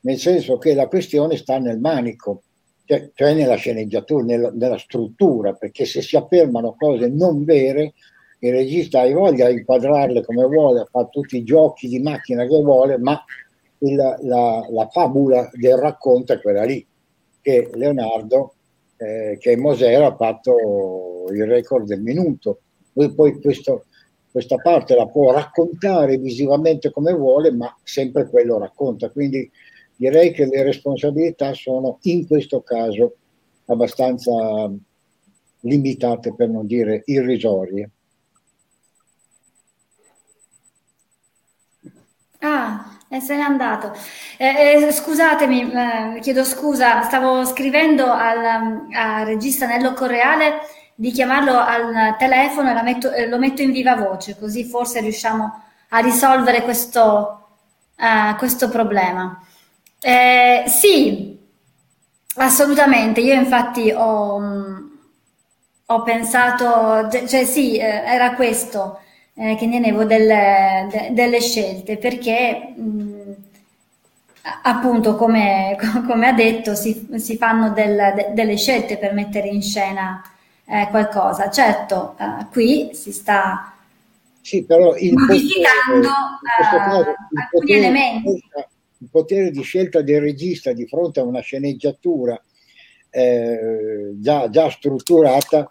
nel senso che la questione sta nel manico, cioè, cioè nella sceneggiatura, nella, nella, struttura, perché se si affermano cose non vere, il regista ha voglia di inquadrarle come vuole, fa tutti i giochi di macchina che vuole, ma il, la, la, fabula del racconto è quella lì, che Leonardo, eh, che Mosera ha fatto il record del minuto. Lui poi questo, questa parte la può raccontare visivamente come vuole, ma sempre quello racconta. Quindi direi che le responsabilità sono in questo caso abbastanza limitate, per non dire irrisorie. Ah, e se n'è andato. Eh, eh, scusatemi, eh, chiedo scusa, stavo scrivendo al, al regista Nello Correale di chiamarlo al telefono e metto, lo metto in viva voce, così forse riusciamo a risolvere questo, uh, questo problema. Eh, sì, assolutamente. Io infatti ho, ho pensato, cioè sì, eh, era questo eh, che tenevo delle, de, delle, scelte, perché mh, appunto, come, come, ha detto, si, si fanno del, de, delle scelte per mettere in scena eh, qualcosa. Certo, eh, qui si sta sì, però il modificando potere, eh, alcuni elementi il potere di scelta del regista di fronte a una sceneggiatura eh, già, già, strutturata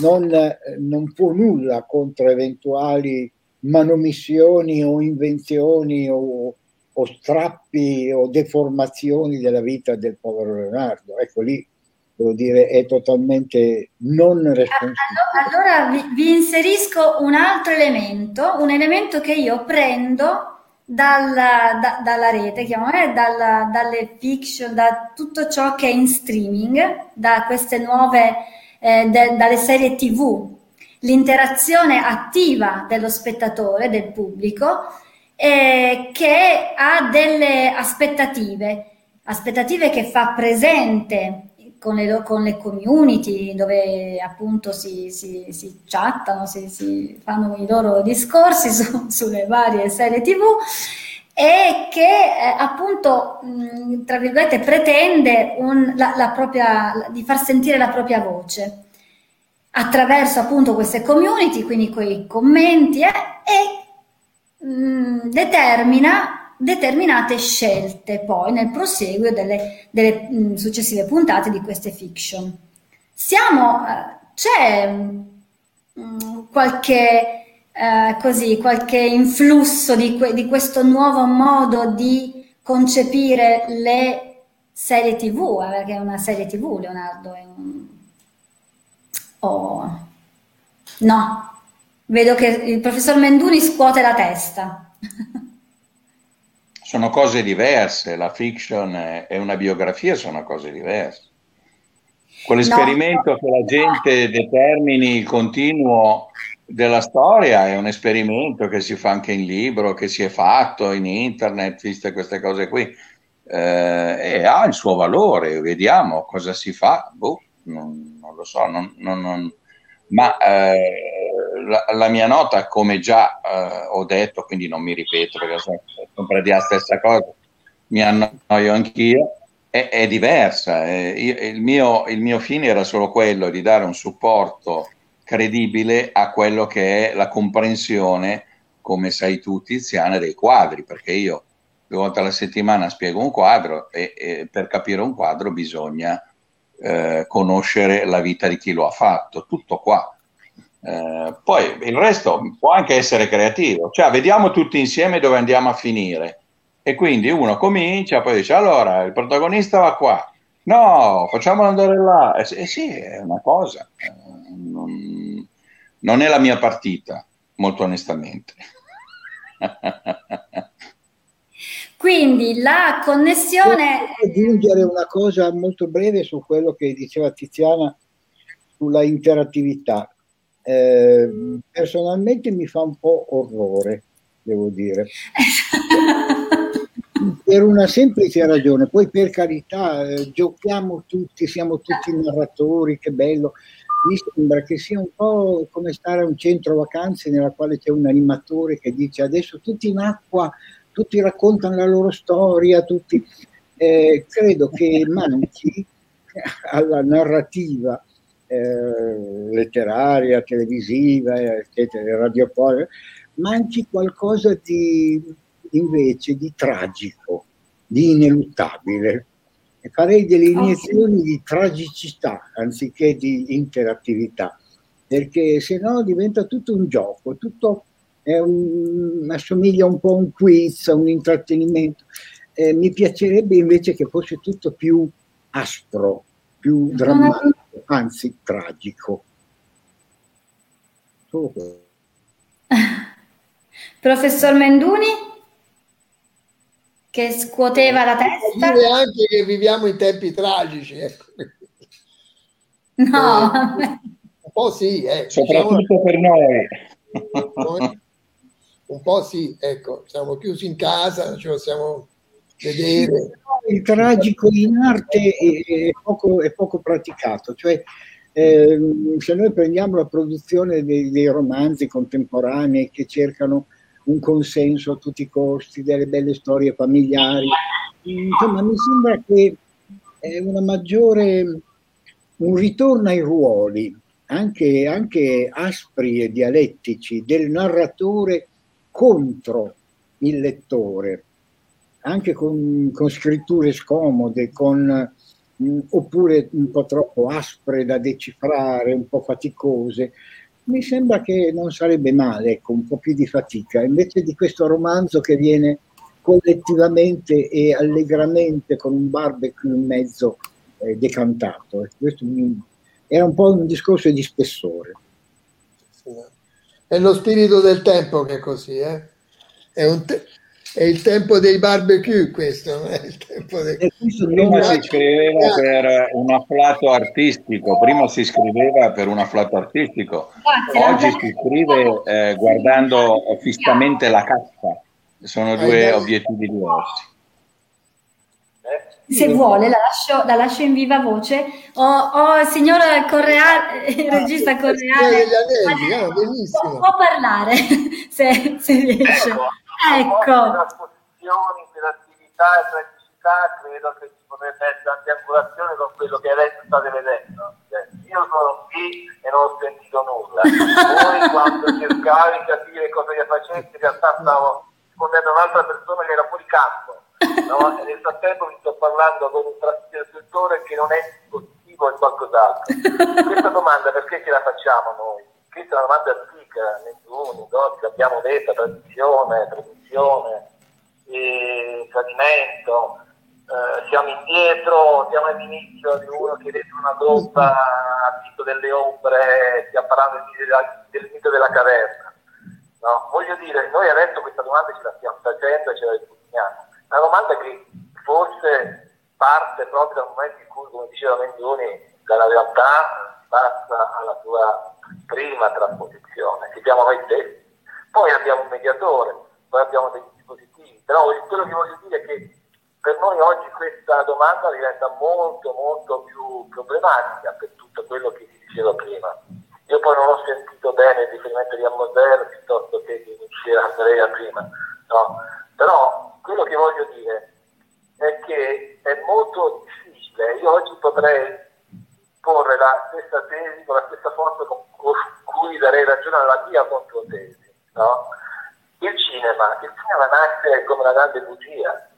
non, non, può nulla contro eventuali manomissioni o invenzioni o, o strappi o deformazioni della vita del povero Leonardo. Ecco lì devo dire, è totalmente non responsabile. Allora, allora vi, vi, inserisco un altro elemento, un elemento che io prendo dalla, da, dalla rete, chiamiamo, dalla, dalle fiction, da tutto ciò che è in streaming, da queste nuove, eh, de, dalle serie tv, l'interazione attiva dello spettatore, del pubblico, eh, che ha delle aspettative, aspettative che fa presente con le, con le community dove appunto si, si, si chattano, si, si, fanno i loro discorsi su, sulle varie serie tv e che eh, appunto mh, tra virgolette pretende un, la, la propria, di far sentire la propria voce attraverso appunto queste community, quindi quei commenti eh, e mh, determina determinate scelte poi nel proseguio delle, delle mh, successive puntate di queste fiction. Siamo, eh, c'è mh, qualche, eh, così, qualche influsso di, que- di questo nuovo modo di concepire le serie tv, eh, perché è una serie tv Leonardo, è un... oh. no, vedo che il professor Menduni scuote la testa. sono cose diverse, la fiction e una biografia sono cose diverse. Quell'esperimento no, che la gente determini il continuo della storia è un esperimento che si fa anche in libro, che si è fatto in internet, viste queste cose qui, eh, e ha il suo valore, vediamo cosa si fa, boh, non, non lo so, non, non, ma eh, la, la, mia nota, come già eh, ho detto, quindi non mi ripeto perché sono sempre la stessa cosa, mi annoio anch'io, è, è diversa. Eh, io, il, mio, il mio fine era solo quello di dare un supporto credibile a quello che è la comprensione, come sai tu, Tiziana, dei quadri, perché io due volte alla settimana spiego un quadro e, e per capire un quadro bisogna eh, conoscere la vita di chi lo ha fatto, tutto qua. Eh, poi il resto può anche essere creativo, cioè vediamo tutti insieme dove andiamo a finire. E quindi uno comincia, poi dice allora il protagonista va qua, no, facciamolo andare là. Eh, eh sì, è una cosa, eh, non, non è la mia partita, molto onestamente. Quindi la connessione... aggiungere una cosa molto breve su quello che diceva Tiziana sulla interattività. Eh, personalmente mi fa un po' orrore, devo dire. per una semplice ragione, poi per carità, eh, giochiamo tutti, siamo tutti narratori, che bello. Mi sembra che sia un po' come stare a un centro vacanze nella quale c'è un animatore che dice adesso tutti in acqua tutti raccontano la loro storia, tutti... eh, credo che manchi alla narrativa eh, letteraria, televisiva, eccetera, radiofonica, manchi qualcosa di invece di tragico, di ineluttabile. E farei delle iniezioni di tragicità anziché di interattività, perché se no diventa tutto un gioco, tutto un, assomiglia un po' a un quiz, a un intrattenimento. Eh, mi piacerebbe invece che fosse tutto più aspro, più drammatico, anzi tragico. Professor Menduni? Che scuoteva la testa? Dire anche che viviamo in tempi tragici. Ecco. No, eh, un po' sì, eh. soprattutto per noi. Un po' sì, ecco, siamo chiusi in casa, non ci possiamo vedere. Il tragico in arte è poco, è poco praticato, cioè eh, se noi prendiamo la produzione dei, dei, romanzi contemporanei che cercano un consenso a tutti i costi, delle belle storie familiari, insomma mi sembra che è una maggiore, un ritorno ai ruoli, anche, anche aspri e dialettici, del narratore contro il lettore anche con, con scritture scomode, con, mh, mm, oppure un po' troppo aspre da decifrare, un po' faticose. Mi sembra che non sarebbe male, ecco, un po' più di fatica, invece di questo romanzo che viene collettivamente e allegramente con un barbecue in mezzo eh, decantato. Questo mi, era un po' un discorso di spessore. È lo spirito del tempo che è così, eh? È un, te- è il tempo dei barbecue questo, non è il tempo dei... Prima si scriveva per un afflato artistico, prima si scriveva per un afflato artistico, oggi si scrive eh, guardando fissamente la cassa, sono due obiettivi diversi. Se vuole la lascio, la lascio in viva voce. O, o signora Correale, il regista Correale, no, può, può, parlare se, se riesce. Ecco ecco. per attività e praticità credo che ci potrebbe essere angolazioni con quello che adesso state vedendo. Cioè, io sono qui e non ho sentito nulla. Voi quando cercavi di capire cosa gli facessi, in realtà stavo rispondendo a un'altra persona che era fuori campo. No? E nel frattempo vi sto parlando con un trasmettitore che non è positivo e qualcos'altro. Questa domanda perché ce la facciamo noi? Questa è una domanda antica, Menduni, Dotti, l'abbiamo detta, tradizione, tradizione, tradimento, eh, siamo indietro, siamo all'inizio di uno che dentro una tomba ha visto delle ombre, stiamo parlando del mito della caverna. No? Voglio dire, noi adesso questa domanda ce la stiamo facendo e ce la rispondiamo. Una domanda che forse parte proprio dal momento in cui, come diceva Menduni, dalla realtà passa alla sua prima trasposizione, che siamo noi stessi. Poi abbiamo un mediatore, poi abbiamo dei dispositivi, però quello che voglio dire è che per noi oggi questa domanda diventa molto molto più problematica per tutto quello che si diceva prima. Io poi non ho sentito bene il riferimento di Ammoser piuttosto che di Michele Andrea prima, no? però quello che voglio dire è che è molto difficile, io oggi potrei porre la stessa tesi con la stessa forza con cui darei ragione alla mia controtesi. No? Il cinema, il cinema nasce come una grande bugia.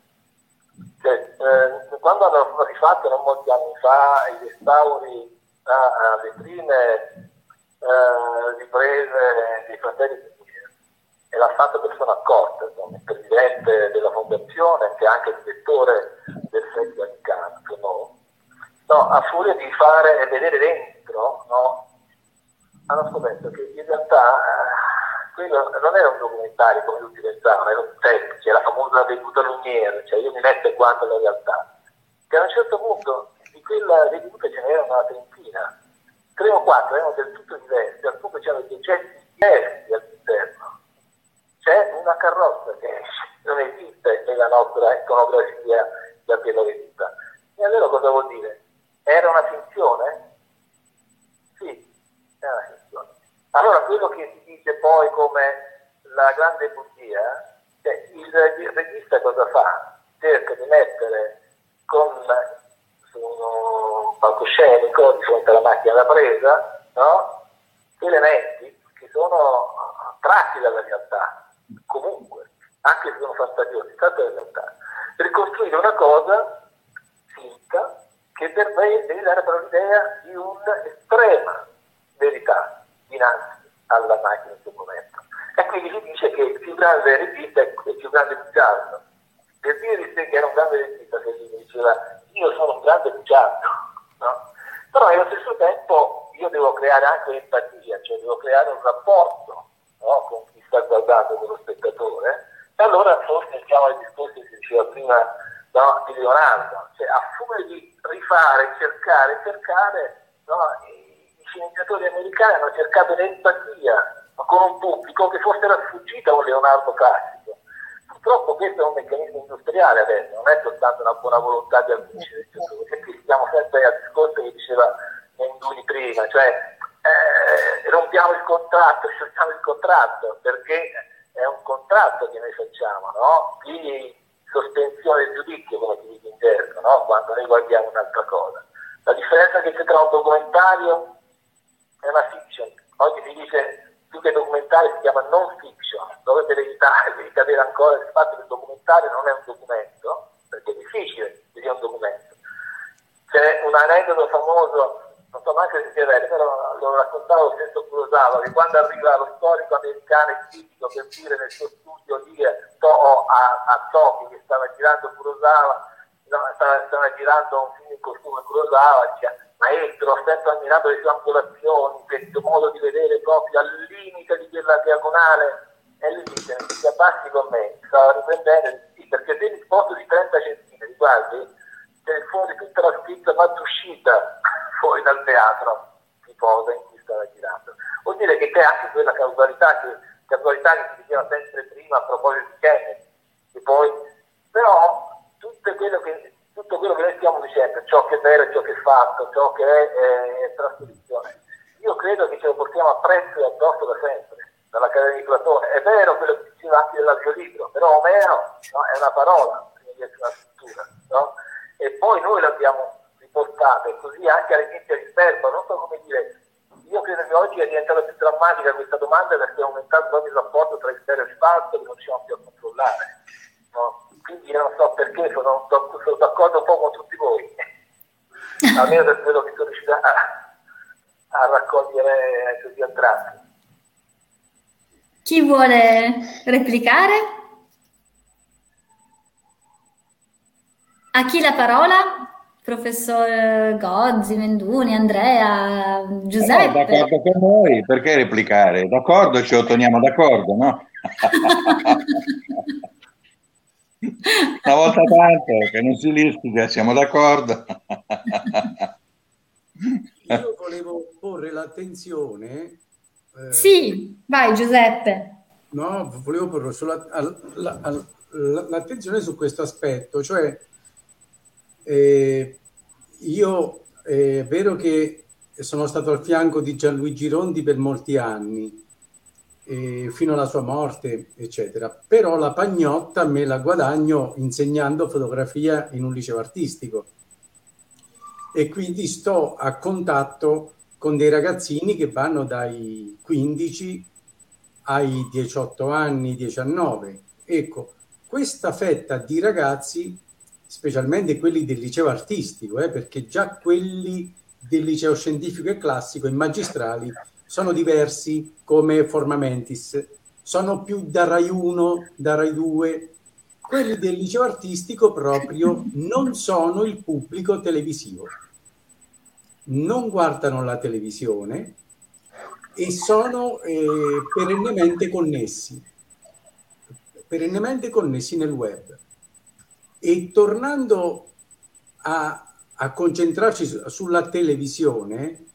Cioè, eh, quando hanno rifatto non molti anni fa i restauri a, a vetrine eh, riprese dei fratelli di e l'ha fatto persona accorta, il presidente della fondazione, che è anche il direttore del Festival di Cannes, no? No, a furia di fare e vedere dentro, no, hanno scoperto che in realtà eh, quello non era un documentario come tutti pensavano, era un semplice, la famosa veduta Lumiere, cioè io mi metto e guardo la realtà. Che a un certo punto di quella veduta ce n'era una trentina, tre o quattro erano del tutto diversi, al punto c'erano dei gesti diversi all'interno. C'è una carrozza che non esiste nella nostra iconografia da quella veduta. E allora cosa vuol dire? Era una finzione? Sì, era una finzione. Allora quello che si dice poi come la grande bugia, cioè il, regista cosa fa? Cerca di mettere con su un palcoscenico di fronte alla macchina da presa, no? elementi che sono tratti dalla realtà, comunque, anche se sono fantasiosi, tratti dalla realtà, per costruire una cosa finta che deve, deve dare però l'idea di un'estrema verità dinanzi alla macchina in quel momento. E quindi si dice che il più grande regista è il più grande bugiardo. Per dire di sé che era un grande regista, che gli diceva io sono un grande bugiardo, no? però allo stesso tempo io devo creare anche empatia, cioè devo creare un rapporto no? con chi sta guardando, con lo spettatore, e allora forse siamo al discorso che diceva prima no, di Leonardo, cioè a furia di rifare, cercare, cercare, no, i, sceneggiatori americani hanno cercato l'empatia con un pubblico che fosse era sfuggito a un Leonardo classico. Purtroppo questo è un meccanismo industriale adesso, non è soltanto una buona volontà di alcuni sceneggiatori, e qui siamo sempre al discorso che diceva Menduni prima, cioè eh, rompiamo il contratto, scioltiamo il contratto, perché è un contratto che noi facciamo, no? Qui sospensione del giudizio, come si dice in gergo, no? quando noi guardiamo un'altra cosa. La differenza che c'è tra un documentario e una fiction, oggi si dice più che documentario si chiama non fiction, dovete evitare di cadere ancora il fatto che il documentario non è un documento, perché è difficile che sia un documento. C'è un aneddoto famoso non so neanche se sia vero, però lo raccontavo stesso Kurosawa, che quando arriva lo storico americano tipico per dire nel suo studio lì to, a, a Tokyo che stava girando Kurosawa, stava, stava girando un film in costume Kurosawa, dice maestro, ho sempre ammirato le sue angolazioni, questo modo di vedere proprio al limite di quella diagonale, e lui dice, ti abbassi con me, stava riprendendo, sì, perché se il posto di 30 cm, guardi, c'è fuori tutta la schizza fatta uscita fuori dal teatro si posa in cui stava girando. Vuol dire che c'è anche quella causalità che, causalità che si diceva sempre prima a proposito di Kennedy, che poi, però tutto quello che, tutto quello che noi stiamo dicendo, ciò che è vero, ciò che è fatto, ciò che è, è trasposizione, io credo che ce lo portiamo a prezzo e addosso da sempre, dall'Accademia di Platone. È vero quello che diceva anche nell'altro libro, però Omero no, è una parola prima di essere una scrittura, no? e poi noi l'abbiamo riportata e così anche all'inizio di Sperbo, non so come dire, io credo che oggi è diventata più drammatica questa domanda perché è aumentato proprio il rapporto tra il vero e il falso che non riusciamo più a controllare. No? Quindi io non so perché, sono, sono, d'accordo un po' con tutti voi, almeno per quello che sono riuscito a, a raccogliere così a tratti. Chi vuole replicare? A chi la parola? Professor Gozzi, Menduni, Andrea, Giuseppe. Eh, d'accordo con noi, perché replicare? D'accordo, ci ottoniamo d'accordo, no? Una volta tanto, che non si litiga, siamo d'accordo. Io volevo porre l'attenzione. Eh, sì, vai Giuseppe. No, volevo porre al, l'attenzione su questo aspetto, cioè eh, io è vero che sono stato al fianco di Gianluigi Rondi per molti anni, eh, fino alla sua morte, eccetera, però la pagnotta me la guadagno insegnando fotografia in un liceo artistico e quindi sto a contatto con dei ragazzini che vanno dai 15 ai 18 anni, 19. Ecco, questa fetta di ragazzi specialmente quelli del liceo artistico, eh, perché già quelli del liceo scientifico e classico e magistrali sono diversi come formamentis, sono più da Rai 1, da Rai 2. Quelli del liceo artistico proprio non sono il pubblico televisivo, non guardano la televisione e sono eh, perennemente connessi, perennemente connessi nel web. E tornando a, a concentrarci su, sulla televisione,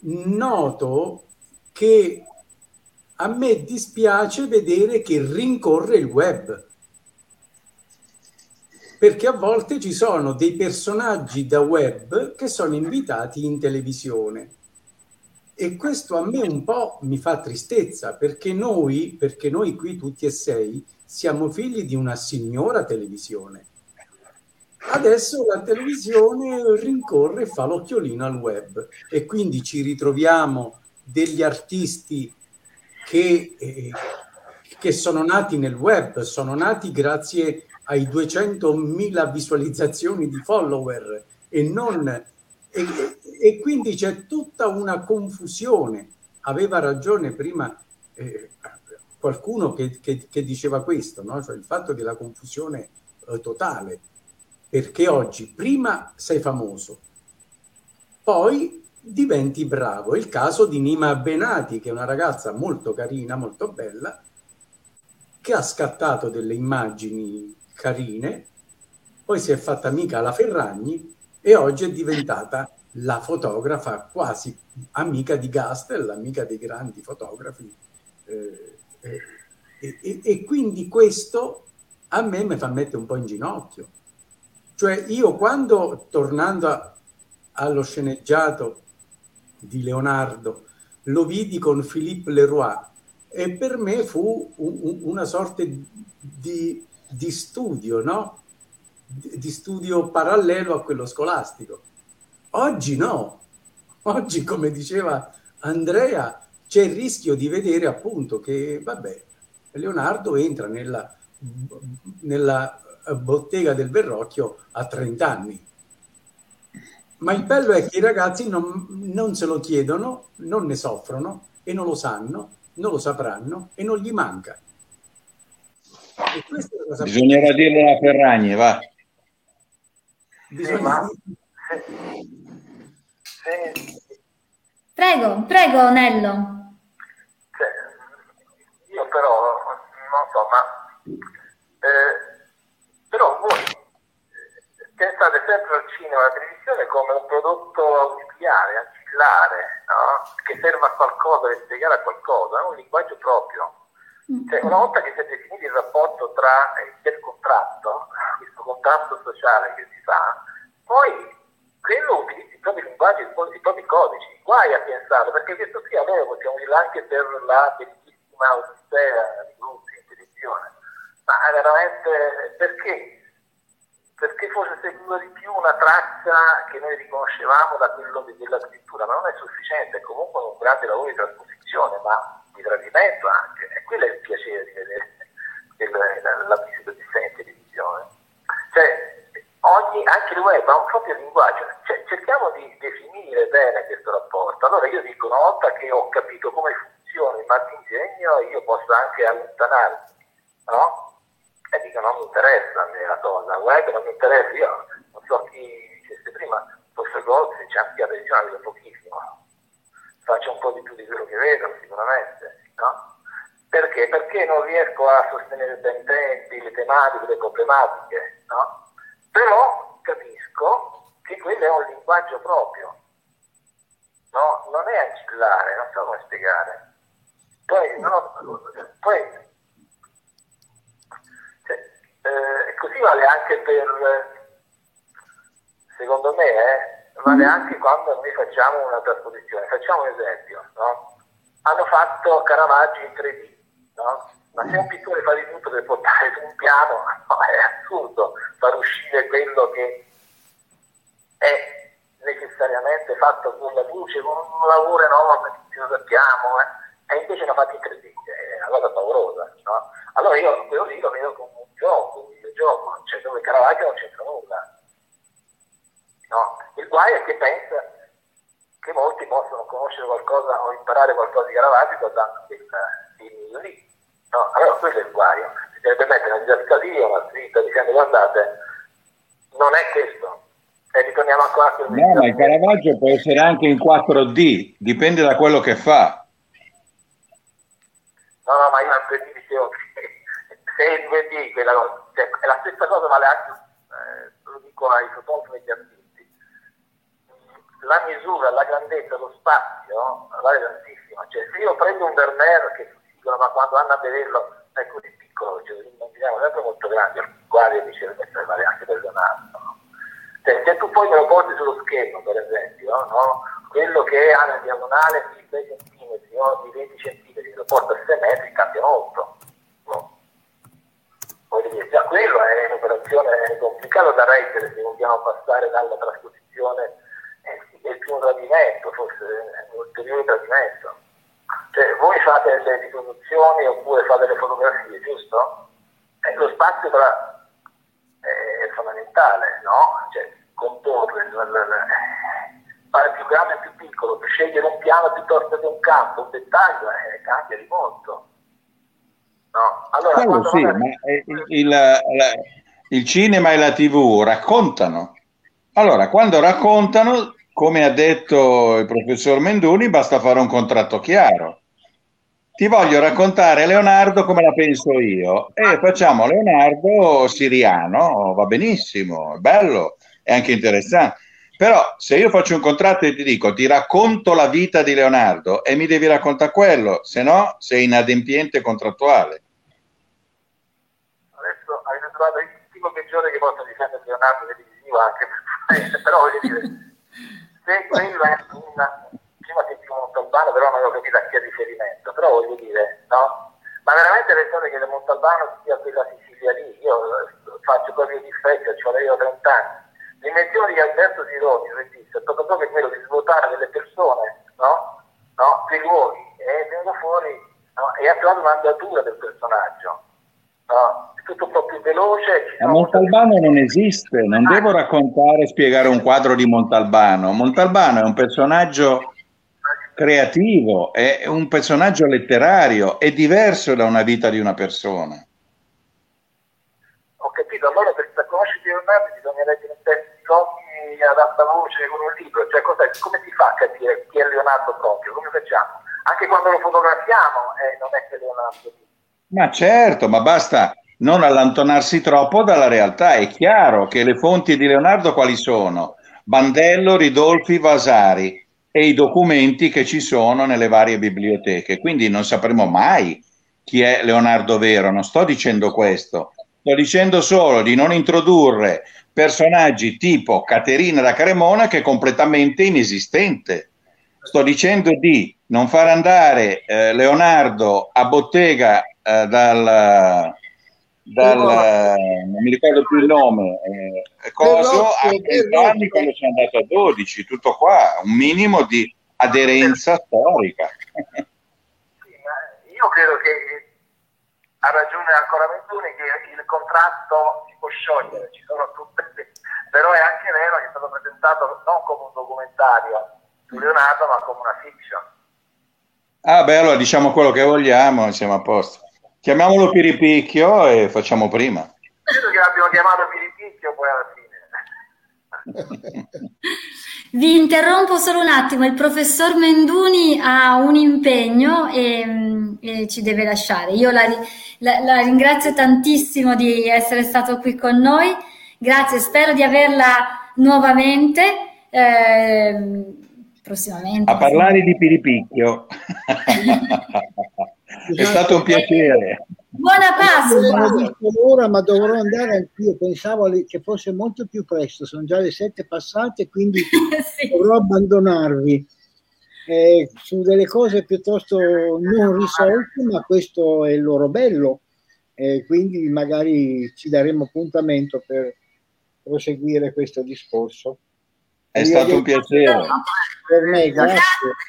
noto che a me dispiace vedere che rincorre il web. Perché a volte ci sono dei personaggi da web che sono invitati in televisione. E questo a me un po' mi fa tristezza perché noi, perché noi qui tutti e sei siamo figli di una signora televisione Adesso la televisione rincorre e fa l'occhiolino al web e quindi ci ritroviamo degli artisti che, eh, che sono nati nel web, sono nati grazie ai 200.000 visualizzazioni di follower e non... E, e quindi c'è tutta una confusione. Aveva ragione prima eh, qualcuno che, che, che, diceva questo, no? cioè il fatto della confusione eh, totale, perché oggi prima sei famoso, poi diventi bravo. È il caso di Nima Benati, che è una ragazza molto carina, molto bella, che ha scattato delle immagini carine, poi si è fatta amica alla Ferragni e oggi è diventata la fotografa quasi amica di Gastel, amica dei grandi fotografi. Eh, eh, e, e, quindi questo a me mi fa mettere un po' in ginocchio. Cioè io quando, tornando a, allo sceneggiato di Leonardo, lo vidi con Philippe Leroy e per me fu un, un, una sorta di, di studio, no? Di, di studio parallelo a quello scolastico. Oggi no, oggi come diceva Andrea c'è il rischio di vedere appunto che, vabbè, Leonardo entra nella, nella bottega del Verrocchio a 30 anni. Ma il bello è che i ragazzi non, non se lo chiedono, non ne soffrono e non lo sanno, non lo sapranno e non gli manca. Bisognerà dirlo a Ferragni, va. Bisogna... Prego, prego Nello. Cioè, io però, non so, ma eh, però voi eh, pensate sempre al cinema e alla televisione come un prodotto ausiliare, ancillare, no? che serve a qualcosa, per spiegare a qualcosa, è un linguaggio proprio. Mm. Cioè, una volta che si è definito il rapporto tra il contratto, questo contratto sociale che si fa, poi quello utilizza i propri linguaggi, i propri codici. Guai a pensare, perché questo qui allora possiamo dirlo anche per la bellissima Odissea di Luzi in televisione. Ma veramente perché? Perché fosse seguito di più una traccia che noi riconoscevamo da quello della scrittura, ma non è sufficiente, è comunque un grande lavoro di trasposizione, ma di tradimento anche. E quello è il piacere di vedere la visita di sé in televisione. Cioè, ogni, anche il web ha un proprio linguaggio, cioè, cerchiamo di definire bene questo rapporto. Allora io dico, una volta che ho capito come funziona il martingegno, io posso anche allontanarmi, no? E dico, non mi interessa a me la cosa, web non mi interessa, io non so chi dicesse prima, forse Golf c'è anche la televisione, vedo pochissimo, faccio un po' di più di quello che vedo sicuramente, no? Perché? Perché non riesco a sostenere bene i tempi, le tematiche, le problematiche, no? però capisco che quello è un linguaggio proprio, no? non è ancillare, non so come spiegare. Poi, no, poi eh, così vale anche per, secondo me, eh, vale anche quando noi facciamo una trasposizione. Facciamo un esempio, no? hanno fatto Caravaggio in 3D, no? ma se un pittore fa di tutto per portare su un piano, no, è assurdo far uscire quello che è necessariamente fatto con la luce, con un lavoro enorme, che lo sappiamo, eh? e invece l'ha fatto in 3D, è una cosa paurosa. No? Allora io quello lì lo vedo come un gioco, videogioco, cioè dove Caravaggio non c'entra nulla. No? Il guaio è che pensa che molti possono conoscere qualcosa o imparare qualcosa di Caravaggio guardando quel film lì. No, allora quello è il guaio. Si deve mettere una didascalia, una scritta dicendo guardate, non è questo. E ritorniamo ancora a quello No, ma il Caravaggio può essere anche in 4D, dipende da quello che fa. No, no, ma io in 3D dicevo che se il 2D, quella, cioè, è la stessa cosa vale anche, eh, lo dico ai fotografi e agli artisti, la misura, la grandezza, lo spazio vale tantissimo. Cioè, se io prendo un Vermeer che dicono ma quando vanno a vederlo è così piccolo, cioè, immaginiamo sempre molto grande, guardi e dice che vale anche per Leonardo. No? Cioè, se tu poi me lo porti sullo schermo, per esempio, no? quello che ha una diagonale di 6 cm o di 20 cm, lo porta a 6 metri, cambia molto. No? Dire, già, quello è un'operazione complicata da reggere se vogliamo passare dalla trasposizione è più un tradimento, forse un ulteriore tradimento. Cioè, voi fate le riproduzioni oppure fate le fotografie, giusto? Eh, lo spazio tra, è fondamentale, no? Cioè, comporre, fare più grande e più piccolo, scegliere un piano piuttosto che un campo, un dettaglio, eh, cambia di molto. No? Allora, Quello sì, ma il, il, il cinema e la tv raccontano. Allora, quando raccontano, come ha detto il professor Menduni, basta fare un contratto chiaro. Ti voglio raccontare Leonardo come la penso io e facciamo Leonardo siriano, va benissimo, è bello, è anche interessante. Però se io faccio un contratto e ti dico ti racconto la vita di Leonardo e mi devi raccontare quello, se no sei inadempiente contrattuale. Trovato tipo peggiore che possa difendere Leonardo televisivo anche, però voglio dire se quello è una prima sentivo Montalbano però non avevo capito a chi è riferimento però voglio dire no ma veramente pensate che Montalbano sia quella Sicilia lì io faccio proprio difetti ci avevo 30 anni l'invenzione di Alberto Sironi il regista è stato proprio quello di svuotare delle persone no? no? luoghi e venuto fuori no? e ha trovato un'andatura del personaggio no? tutto un po' più veloce. Ma Montalbano non esiste, non devo raccontare e spiegare un quadro di Montalbano. Montalbano è un personaggio creativo, è un personaggio letterario, è diverso da una vita di una persona. Ho capito, allora per conoscere Leonardo bisogna leggere un testo di Locchi ad alta voce con un libro, cioè come si fa a capire chi è Leonardo proprio? Come facciamo? Anche quando lo fotografiamo eh, non è che Leonardo. Ma certo, ma basta non allontanarsi troppo dalla realtà. È chiaro che le fonti di Leonardo quali sono? Bandello, Ridolfi, Vasari e i documenti che ci sono nelle varie biblioteche. Quindi non sapremo mai chi è Leonardo Vero, non sto dicendo questo, sto dicendo solo di non introdurre personaggi tipo Caterina da Cremona che è completamente inesistente. Sto dicendo di non far andare eh, Leonardo a bottega eh, dal, dal, non mi ricordo più il nome, eh, Coso, a 30 anni quando sono andato a 12, tutto qua, un minimo di aderenza storica. Sì, io credo che ha ragione ancora Mentuni che il contratto si può sciogliere, ci sono tutte, però è anche vero che è stato presentato non come un documentario su Leonardo, ma come una fiction. Ah, beh, allora diciamo quello che vogliamo, siamo a posto. Chiamiamolo Piripicchio e facciamo prima. Credo che l'abbiamo chiamato Piripicchio poi alla fine. Vi interrompo solo un attimo, il professor Menduni ha un impegno e, e ci deve lasciare. Io la, la, la, ringrazio tantissimo di essere stato qui con noi, grazie, spero di averla nuovamente. Eh, prossimamente. A parlare di Piripicchio. È stato un piacere. Buona Pasqua! Ora, ma dovrò andare anch'io. Pensavo che fosse molto più presto. Sono già le sette passate, quindi sì. dovrò abbandonarvi. Eh, su delle cose piuttosto non risolte, ma questo è il loro bello. Eh, quindi magari ci daremo appuntamento per proseguire questo discorso. È stato un piacere. Per me, grazie.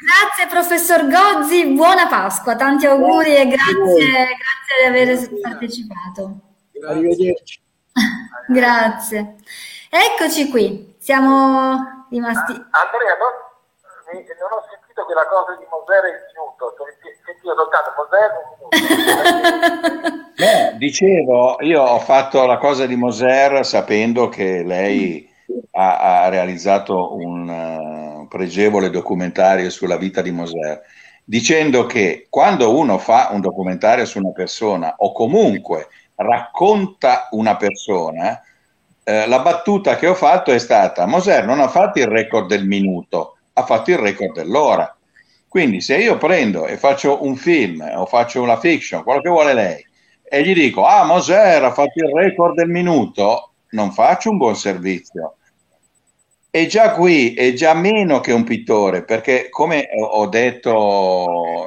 grazie. professor Gozzi, buona Pasqua, tanti auguri grazie e grazie, grazie di aver partecipato. Arrivederci. grazie. Eccoci qui, siamo rimasti... Andrea, non, non ho sentito quella cosa di Moser e il minuto, sentito soltanto Moser Beh, dicevo, io ho fatto la cosa di Moser sapendo che lei ha, ha realizzato un uh, pregevole documentario sulla vita di Moser, dicendo che quando uno fa un documentario su una persona o comunque racconta una persona, eh, la battuta che ho fatto è stata Moser non ha fatto il record del minuto, ha fatto il record dell'ora. Quindi se io prendo e faccio un film o faccio una fiction, quello che vuole lei, e gli dico, ah, Moser ha fatto il record del minuto, non faccio un buon servizio. E già qui è già meno che un pittore, perché come ho detto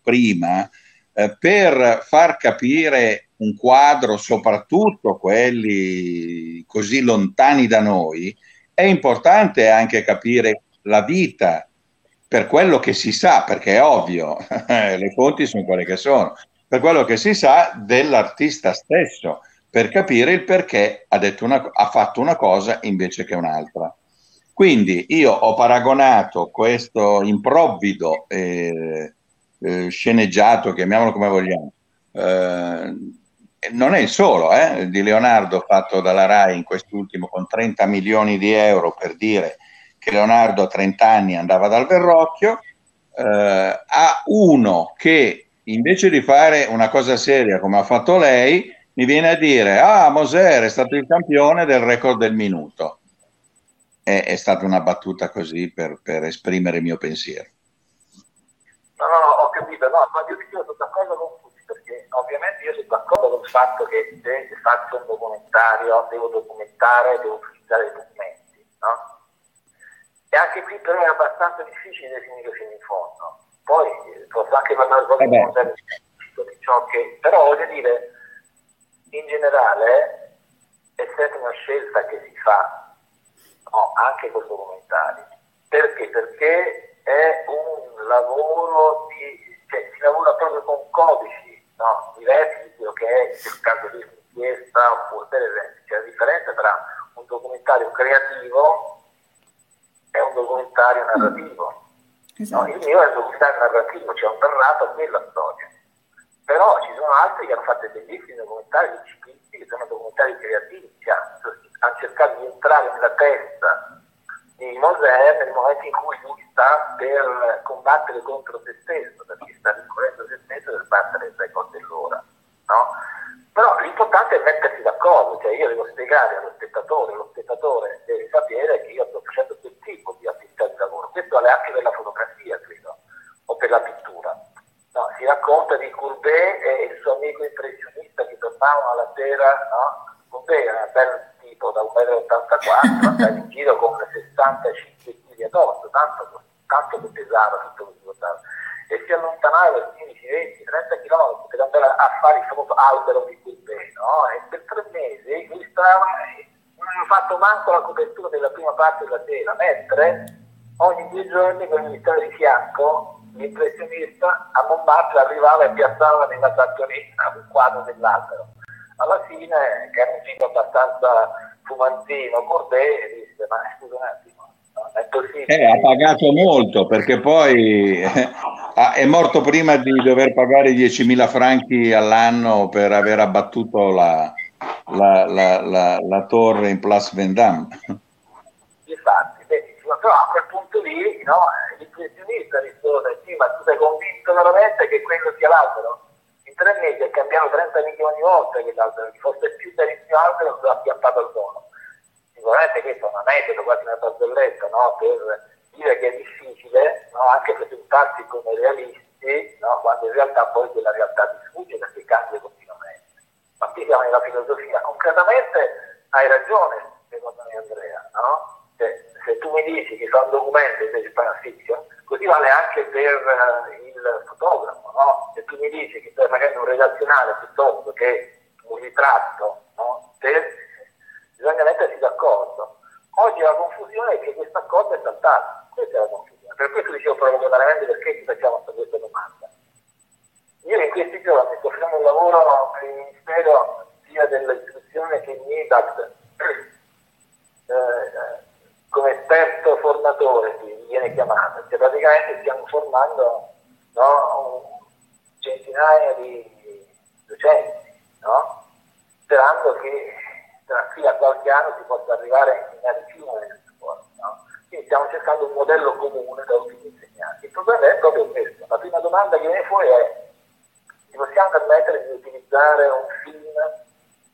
prima, eh, per far capire un quadro, soprattutto quelli così lontani da noi, è importante anche capire la vita per quello che si sa, perché è ovvio, le fonti sono quelle che sono, per quello che si sa dell'artista stesso, per capire il perché ha, una, ha fatto una cosa invece che un'altra. Quindi io ho paragonato questo improvvido eh, eh, sceneggiato, chiamiamolo come vogliamo, eh, non è il solo, eh, di Leonardo fatto dalla RAI in quest'ultimo con 30 milioni di euro per dire che Leonardo a 30 anni andava dal Verrocchio, eh, a uno che invece di fare una cosa seria come ha fatto lei, mi viene a dire, ah, Moser è stato il campione del record del minuto. È, è stata una battuta così per, per, esprimere il mio pensiero. No, no, no, ho capito, no, ma io sono d'accordo con tutti, perché ovviamente io sono d'accordo con il fatto che se faccio un documentario devo documentare, devo utilizzare i documenti, no? E anche qui però è abbastanza difficile definire fino in fondo. Poi eh, posso anche parlare con eh di ciò che... Però voglio dire, in generale è sempre una scelta che si fa, no, anche col documentario. Perché? Perché è un lavoro di... cioè si lavora proprio con codici no, diversi di quello che è il caso di inchiesta oppure per esempio. C'è la differenza tra un documentario creativo è un documentario narrativo. Esatto. No, il mio è un documentario narrativo, c'è un narrato a quella storia. Però ci sono altri che hanno fatto bellissimi documentari di ciclisti, che sono documentari creativi, che hanno cercato di entrare nella testa di Mosè nel momento in cui lui sta per combattere contro se stesso, perché sta rincorrendo se stesso per battere il record dell'ora. No? Però l'importante è mettersi d'accordo, cioè io devo spiegare allo spettatore, lo spettatore deve sapere che io sto facendo quel tipo di attività di lavoro. Questo vale anche per la fotografia, credo, o per la pittura. No, si racconta di Courbet e il suo amico impressionista che tornavano alla sera, no? Courbet era un bel tipo da 1,84 m, andava in giro con 65 kg addosso, tanto, tanto che pesava tutto quello che portava e si allontanava per 15, 20, 30 km per andare a fare il famoso albero di Courbet, no? E per tre mesi lui stava, non aveva fatto manco la copertura della prima parte della sera, mentre ogni due giorni con il stava di fianco l'impressionista a Montmartre arrivava e piazzava nella trattorina un quadro dell'albero. Alla fine, che era un tipo abbastanza fumantino, Courbet disse, ma scusa un attimo, eh, ha pagato molto perché poi eh, è morto prima di dover pagare 10.000 franchi all'anno per aver abbattuto la, la, la, la torre in Place Vendôme. Infatti, benissimo, però a quel lì no, l'impressionista risponde, sì, ma tu sei convinto veramente che quello sia l'albero? In tre mesi è cambiato 30 milioni di volte che l'albero, che fosse più bellissimo albero, ha piantato al volo sicuramente questo è un metodo, quasi una barzelletta, no? per dire che è difficile no? anche presentarsi come realisti, no? quando in realtà poi quella realtà ti sfugge perché cambia continuamente. Ma qui siamo nella filosofia. Concretamente hai ragione, secondo me Andrea, no? Cioè, se tu mi dici che fa un documento invece fa una fiction, così vale anche per uh, il fotografo, no? Se tu mi dici che stai facendo un redazionale piuttosto che un ritratto, no? Per bisogna mettersi d'accordo. Oggi la confusione è che questo accordo è saltato, questa è la confusione. Per questo dicevo provocatamente perché ci facciamo questa domanda. Io in questi giorni sto facendo un lavoro per il Ministero sia dell'istruzione che in MIDAC eh, come esperto formatore si viene chiamato, cioè praticamente stiamo formando no, centinaia di docenti, no? sperando che tra qui a qualche anno si possa arrivare a insegnare più nelle scuole. No? Quindi stiamo cercando un modello comune da tutti gli insegnanti. Il problema è proprio questo. La prima domanda che viene fuori è ci possiamo permettere di utilizzare un film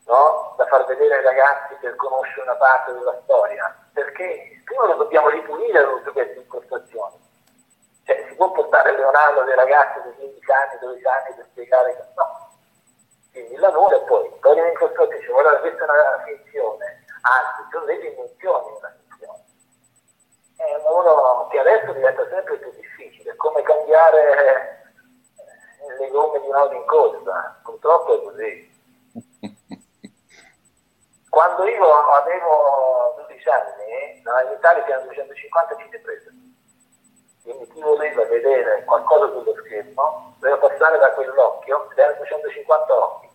no? da far vedere ai ragazzi per conoscere una parte della storia? Perché prima lo dobbiamo ripulire tutte queste impostazioni. Cioè, si può portare Leonardo dei ragazzi di 15 anni, 12 anni per spiegare che no, quindi il lavoro e poi togliere in questo dice guardate questa è una finzione, anzi sono delle dimensioni della finzione. È un lavoro che adesso diventa sempre più difficile, come cambiare eh, le gomme di un'auto in corsa, purtroppo è così. Quando io avevo 12 anni, in Italia c'erano 250 cine prese. Quindi chi voleva vedere qualcosa sullo schermo doveva passare da quell'occhio ed erano 250 occhi.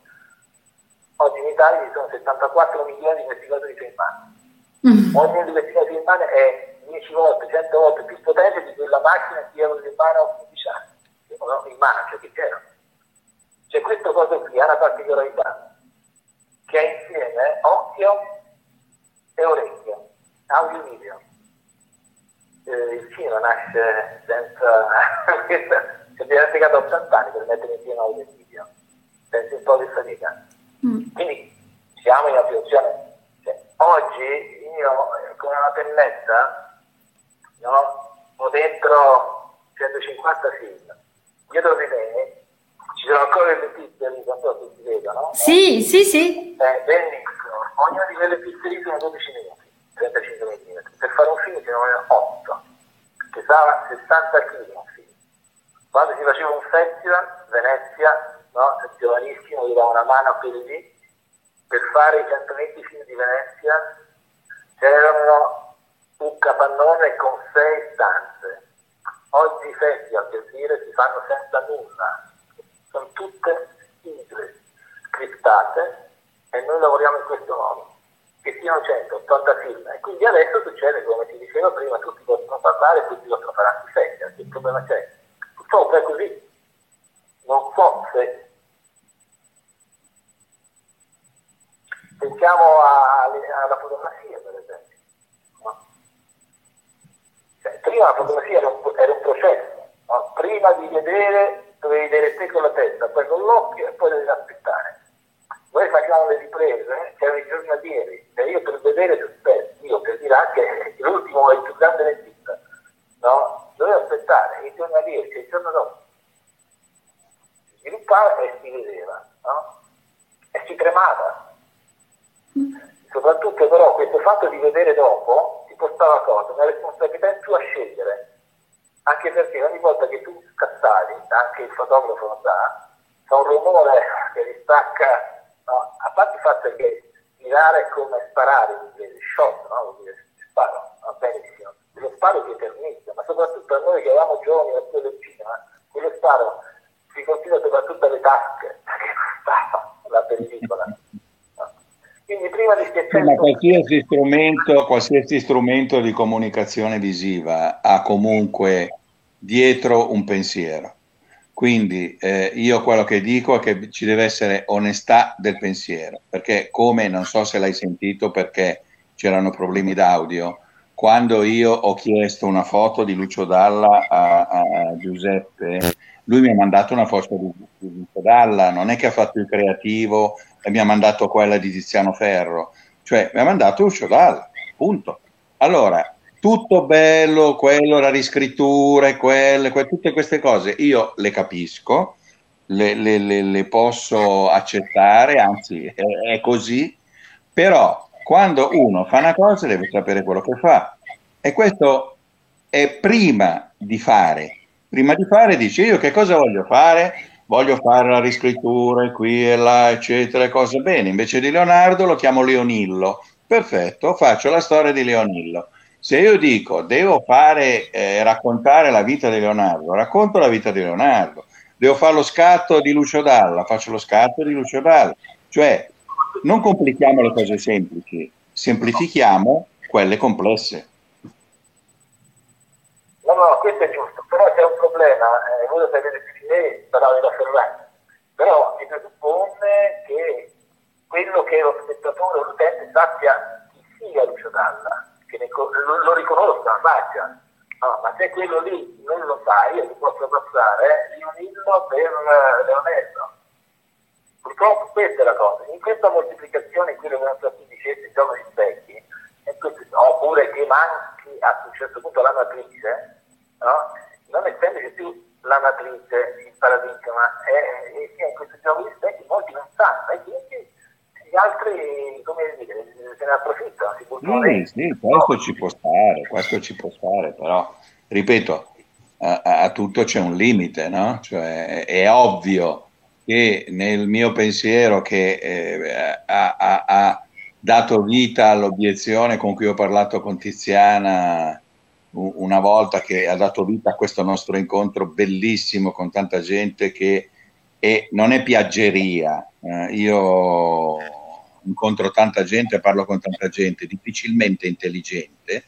Oggi in Italia ci sono 74 milioni di di filmati. Mm. Ognuno di questi filmati è 10 volte, 100 volte più potente di quella macchina che avevo in mano a 15 anni. In mano, cioè che c'era. C'è questa cosa qui, ha una particolarità, che è insieme occhio e orecchio, audio video. Eh, il cinema nasce senza... si è dimenticato 80 anni per mettere insieme audio e video, senza un po' di fatica. Mm. Quindi siamo in una situazione... Cioè, oggi io con una pennetta no, ho dentro 150 film. Dietro di me ci sono ancora le pizzeri, non so se si vedono. Sì, no? sì, sì. Eh, benissimo. Ognuna di quelle pizzeri sono 12 minuti, 35 mm. Per fare un film ne vogliono 8, che stava 60 kg un film. Quando si faceva un festival, Venezia, no? giovanissimo, gli dava una mano a quelli lì, per fare i 120 film di Venezia c'erano un capannone con 6 stanze. Oggi i festival, per dire, si fanno senza nulla sono tutte sigle scriptate e noi lavoriamo in questo modo che siano 180 film e quindi adesso succede come ti dicevo prima tutti possono parlare tutti possono fare festival che problema c'è purtroppo è così non so se pensiamo alla fotografia per esempio no? cioè, prima la fotografia era un, era un processo no? prima di vedere dovevi vedere te con la testa, poi con l'occhio e poi devi aspettare. Noi facciamo le riprese, c'erano i giornalieri, e io per vedere suspense, io per dire anche l'ultimo è il più grande regista, no? Dovevo aspettare i giornalieri che il giorno dopo si sviluppava e si vedeva, no? E si tremava. Soprattutto però questo fatto di vedere dopo ti portava cosa? Una responsabilità in più a scegliere anche perché ogni volta che tu scazzavi, anche il fotografo lo sa, fa un rumore che distacca, no? a parte il fatto che tirare è come sparare, quindi shot, no? vuol dire sparo, va benissimo, lo sparo si eternizza, ma soprattutto a noi che eravamo giovani a quello del cinema, quello sparo si continua soprattutto alle tasche, perché stava la pellicola. Quindi prima di schiacciare... Ma qualsiasi strumento, qualsiasi strumento di comunicazione visiva ha comunque dietro un pensiero. Quindi eh, io quello che dico è che ci deve essere onestà del pensiero, perché come non so se l'hai sentito perché c'erano problemi d'audio, quando io ho chiesto una foto di Lucio Dalla a, a Giuseppe, lui mi ha mandato una foto di, di Dalla, non è che ha fatto il creativo e mi ha mandato quella di Tiziano Ferro, cioè mi ha mandato Lucio Dalla, punto. Allora, tutto bello, quello, la riscrittura, quelle, que- tutte queste cose, io le capisco, le, le, le, le posso accettare, anzi è, è, così, però quando uno fa una cosa deve sapere quello che fa e questo è prima di fare. Prima di fare dice io che cosa voglio fare? voglio fare la riscrittura qui e là, eccetera, cose bene. Invece di Leonardo lo chiamo Leonillo. Perfetto, faccio la storia di Leonillo. Se io dico devo fare, eh, raccontare la vita di Leonardo, racconto la vita di Leonardo. Devo fare lo scatto di Lucio Dalla, faccio lo scatto di Lucio Dalla. Cioè, non complichiamo le cose semplici, semplifichiamo quelle complesse. No, no, questo è giusto, problema, eh, più di me, parlavo della Ferrari, però si presuppone che quello che lo spettatore o l'utente sappia chi sia Lucio Dalla, che ne, lo, lo riconosca, faccia. No, ma se quello lì non lo sa, io ti posso passare Lionillo per uh, Leonello. Purtroppo questa è la cosa. In questa moltiplicazione, quello che nostro dicesse, il gioco di specchi, oppure che manchi a un certo punto la matrice, no? Non essendoci più la matrice, il paradigma, e, e, e in questo gioco di specchi molti non sanno, e quindi gli altri, come dire, se ne approfittano. Si sì, sì, questo ci può stare, questo ci può stare, però, ripeto, a, a tutto c'è un limite, no? Cioè, è ovvio che nel mio pensiero che eh, ha, ha, ha, dato vita all'obiezione con cui ho parlato con Tiziana una volta che ha dato vita a questo nostro incontro bellissimo con tanta gente che è, non è piaggeria. Eh, io incontro tanta gente, parlo con tanta gente difficilmente intelligente,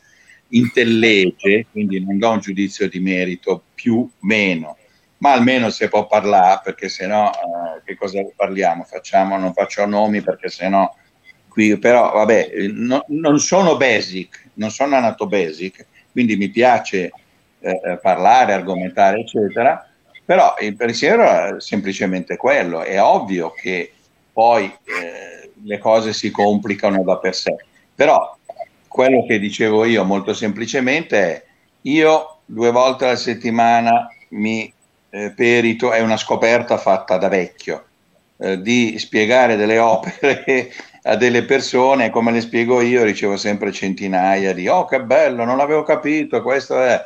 intellegge, quindi non do un giudizio di merito più meno, ma almeno se può parlare, perché se no eh, che cosa parliamo? Facciamo, non faccio nomi perché se no qui, però vabbè, no, non sono basic, non sono nato basic, quindi mi piace eh, eh, parlare, argomentare, eccetera, però il pensiero è semplicemente quello, è ovvio che poi eh, le cose si complicano da per sé, però quello che dicevo io molto semplicemente è io due volte alla settimana mi eh, perito, è una scoperta fatta da vecchio, eh, di spiegare delle opere a delle persone, come le spiego io, ricevo sempre centinaia di oh che bello, non l'avevo capito, questo è...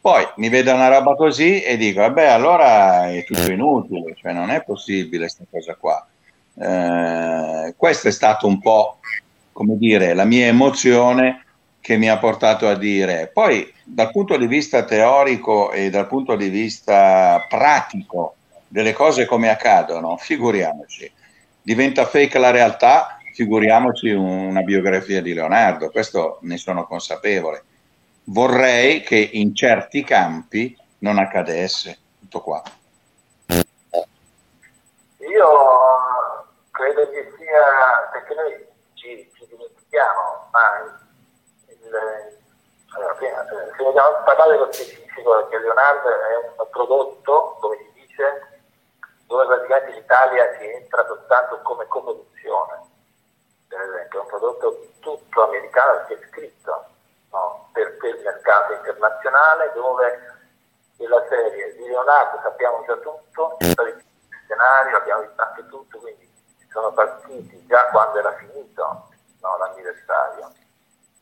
Poi mi vedo una roba così e dico, vabbè, allora è tutto inutile, cioè non è possibile questa cosa qua. Eh, questo è stato un po' come dire, la mia emozione che mi ha portato a dire. Poi dal punto di vista teorico e dal punto di vista pratico delle cose come accadono, figuriamoci, diventa fake la realtà, figuriamoci una biografia di Leonardo, questo ne sono consapevole. Vorrei che in certi campi non accadesse, tutto qua. Io credo che sia, perché noi ci, ci dimentichiamo mai. Il, prima, eh, se vogliamo parlare dello specifico, perché Leonardo è un prodotto, come si dice, dove praticamente l'Italia si entra soltanto come coproduzione. Per esempio, è un prodotto tutto americano che è scritto no? per, per il mercato internazionale dove nella serie di Leonardo sappiamo già tutto, il scenario abbiamo visto anche tutto, quindi sono partiti già quando era finito no, l'anniversario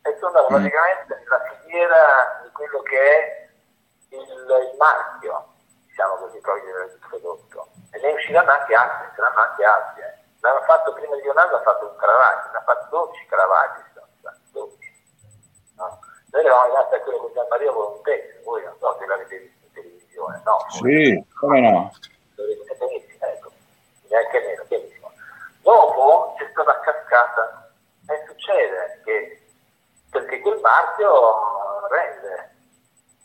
e sono mm. praticamente la filiera di quello che è il, il marchio, diciamo così, proprio del prodotto. E ne usciranno anche altri, saranno anche altri. Eh. L'hanno fatto prima di Leonardo, ha fatto un Caravaggi, ne ha fatto 12 Caravaggi, 12. No? Noi eravamo rimasti a quello con Gian Maria Volontese, voi non so se l'avete visto in televisione, no? Sì, come no? Benissimo, ecco, neanche meno, benissimo. Dopo c'è stata cascata e succede che perché quel marchio rende,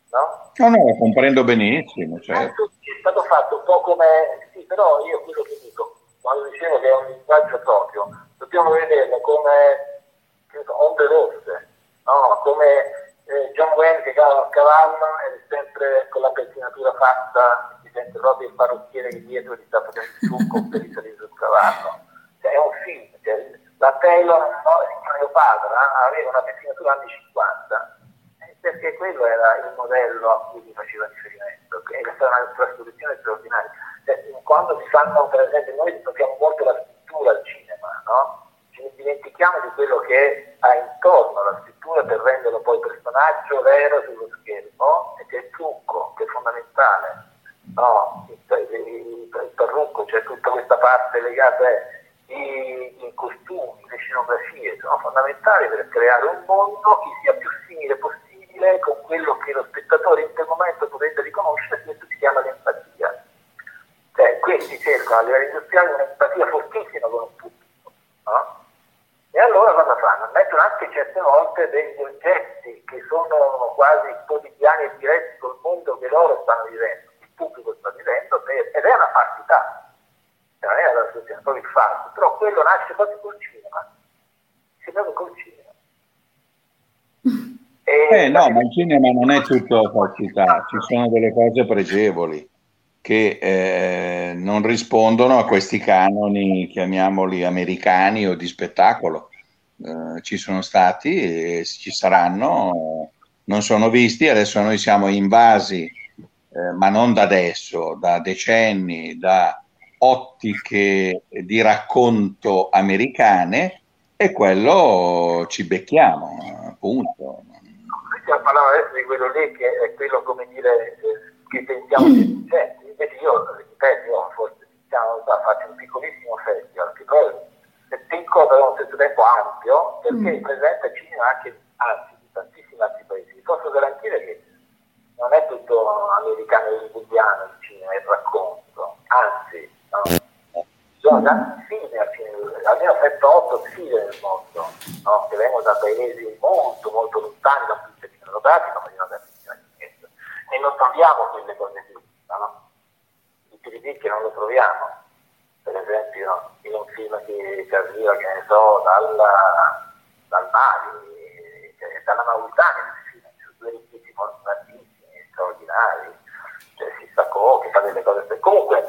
no? No, no, lo comprendo benissimo. Certo. È stato fatto un po' come, sì, però io quello che dico, quando dicevo che è un linguaggio proprio, dobbiamo vederlo come onde rosse, no? come eh, John Wayne che cava a cavallo è sempre con la pettinatura fatta, si sente proprio il parrucchiere che dietro gli sta facendo il trucco per risalire sul cavallo cioè, è un film, cioè, la Taylor, no, Cleopatra, aveva una pettinatura anni 50, eh, perché quello era il modello a cui si faceva riferimento, e è una trasposizione straordinaria. Cioè, quando si fanno, per esempio, noi toccano molto la scrittura al cinema, no? ci dimentichiamo di quello che ha intorno alla scrittura per renderlo poi personaggio vero sullo schermo, e che è il trucco, che è fondamentale. No? Il, il, il, il parrucco, cioè tutta questa parte legata è i, i costumi, le scenografie sono fondamentali per creare un mondo che sia più simile possibile con quello che lo spettatore in quel momento potrebbe riconoscere, questo si chiama l'empatia. Cioè, questi cercano a livello industriale un'empatia fortissima con un pubblico, no? E allora cosa fanno? Mettono anche certe volte degli oggetti che sono quasi quotidiani e diretti col mondo che loro stanno vivendo, il pubblico sta vivendo, ed è una partita non è la soluzione, proprio il fatto, però quello nasce proprio col cinema, nasce proprio col cinema. E eh no, ma il cinema non è tutto opacità, ci sono delle cose pregevoli che eh, non rispondono a questi canoni, chiamiamoli americani o di spettacolo. Eh, ci sono stati e ci saranno, non sono visti, adesso noi siamo invasi, eh, ma non da adesso, da decenni, da ottiche di racconto americane e quello ci becchiamo, appunto. Parlando adesso di quello lì che è quello, come dire, che pensiamo che succede. Ed io, ripeto, io forse diciamo, faccio un piccolissimo festival, che poi è piccolo però allo stesso tempo ampio, perché mm. presenta cinema anche anzi, di tantissimi altri paesi. Vi posso garantire che non è tutto americano e indiano il cinema, il racconto, anzi, no? sono mm. tanti film al cinema, almeno 7-8 film nel mondo, no? che vengono da paesi molto, molto lontani da un punto di vista cinematografico, ma di una e non troviamo quelle cose lì. No? 3D che non lo troviamo, per esempio in un film che, che arriva, che ne so, dalla, dal Mali, cioè, dalla Mauritania, ci sono due ricchissimi fortunatissimi, straordinari, cioè si staccò, che fa delle cose. Comunque,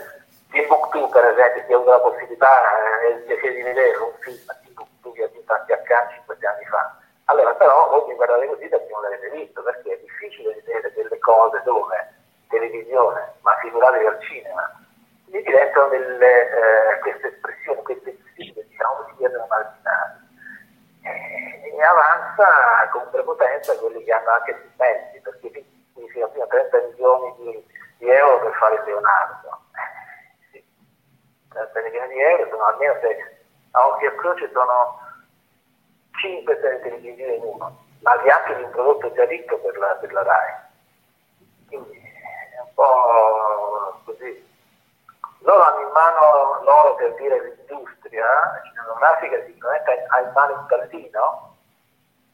Timbuktu, per esempio, chi ha avuto la possibilità e eh, il piacere di vedere un film Timbuktu che ha vinto anche a Cannes 50 anni fa. Allora, però, voi mi guardate così perché non l'avete visto, perché è difficile vedere delle cose dove televisione, ma figuratevi al cinema, gli diventano delle, eh, queste espressioni, queste sfide, diciamo, si chiedono marginali. Eh, e avanza con prepotenza quelli che hanno anche stipendi, perché qui fino a 30 milioni di, di, euro per fare Leonardo. Eh, sì. 30 milioni di euro sono almeno se a occhio e croce sono 5 serie televisive in uno, ma anche di un prodotto già ricco per la, per la RAI. Quindi po' così loro hanno in mano loro per dire l'industria cinematografica sicuramente ha in mano il Berlino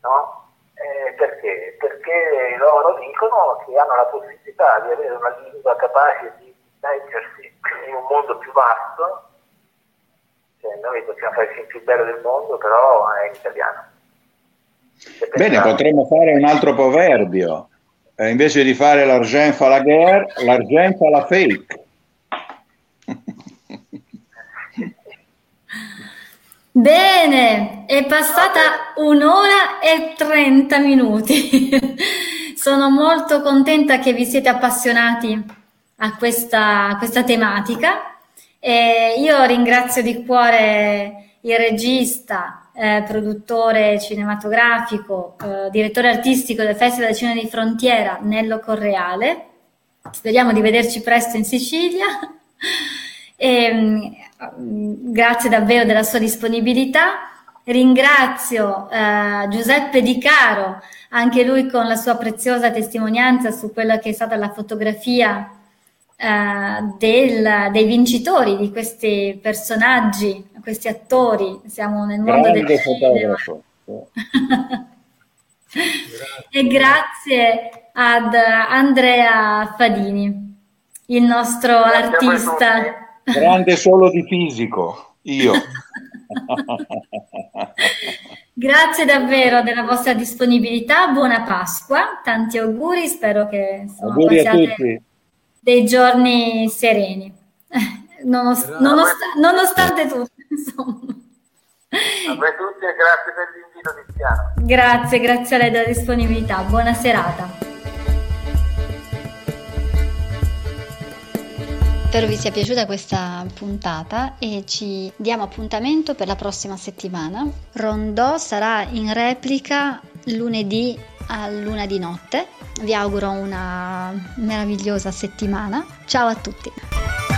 no? Eh, perché? Perché loro dicono che hanno la possibilità di avere una lingua capace di leggersi in un mondo più vasto cioè, noi possiamo fare il film più bello del mondo però è in italiano Bene, potremmo fare un altro proverbio. Eh, invece di fare l'argent fa la guerra, l'argent fa la fake. Bene, è passata un'ora e 30 minuti. Sono molto contenta che vi siete appassionati a questa, a questa tematica. E io ringrazio di cuore il regista, eh, produttore cinematografico, eh, direttore artistico del Festival del Cinema di Frontiera, Nello Correale. Speriamo di vederci presto in Sicilia. E, mm, grazie davvero della sua disponibilità. Ringrazio eh, Giuseppe Di Caro, anche lui con la sua preziosa testimonianza su quella che è stata la fotografia eh, del, dei vincitori di questi personaggi, questi attori. Siamo nel mondo Grande del cinema. e grazie ad Andrea Fadini, il nostro grazie artista grande solo di fisico, io. Grazie davvero della vostra disponibilità, buona Pasqua, tanti auguri, spero che insomma, auguri pasiate dei giorni sereni, Nonost- nonost- nonostante tutto. Insomma. A voi tutti e grazie per l'invito Tiziano. Grazie, grazie a lei della disponibilità, buona serata. Spero vi sia piaciuta questa puntata e ci diamo appuntamento per la prossima settimana. Rondò sarà in replica lunedì a luna di notte. Vi auguro una meravigliosa settimana. Ciao a tutti!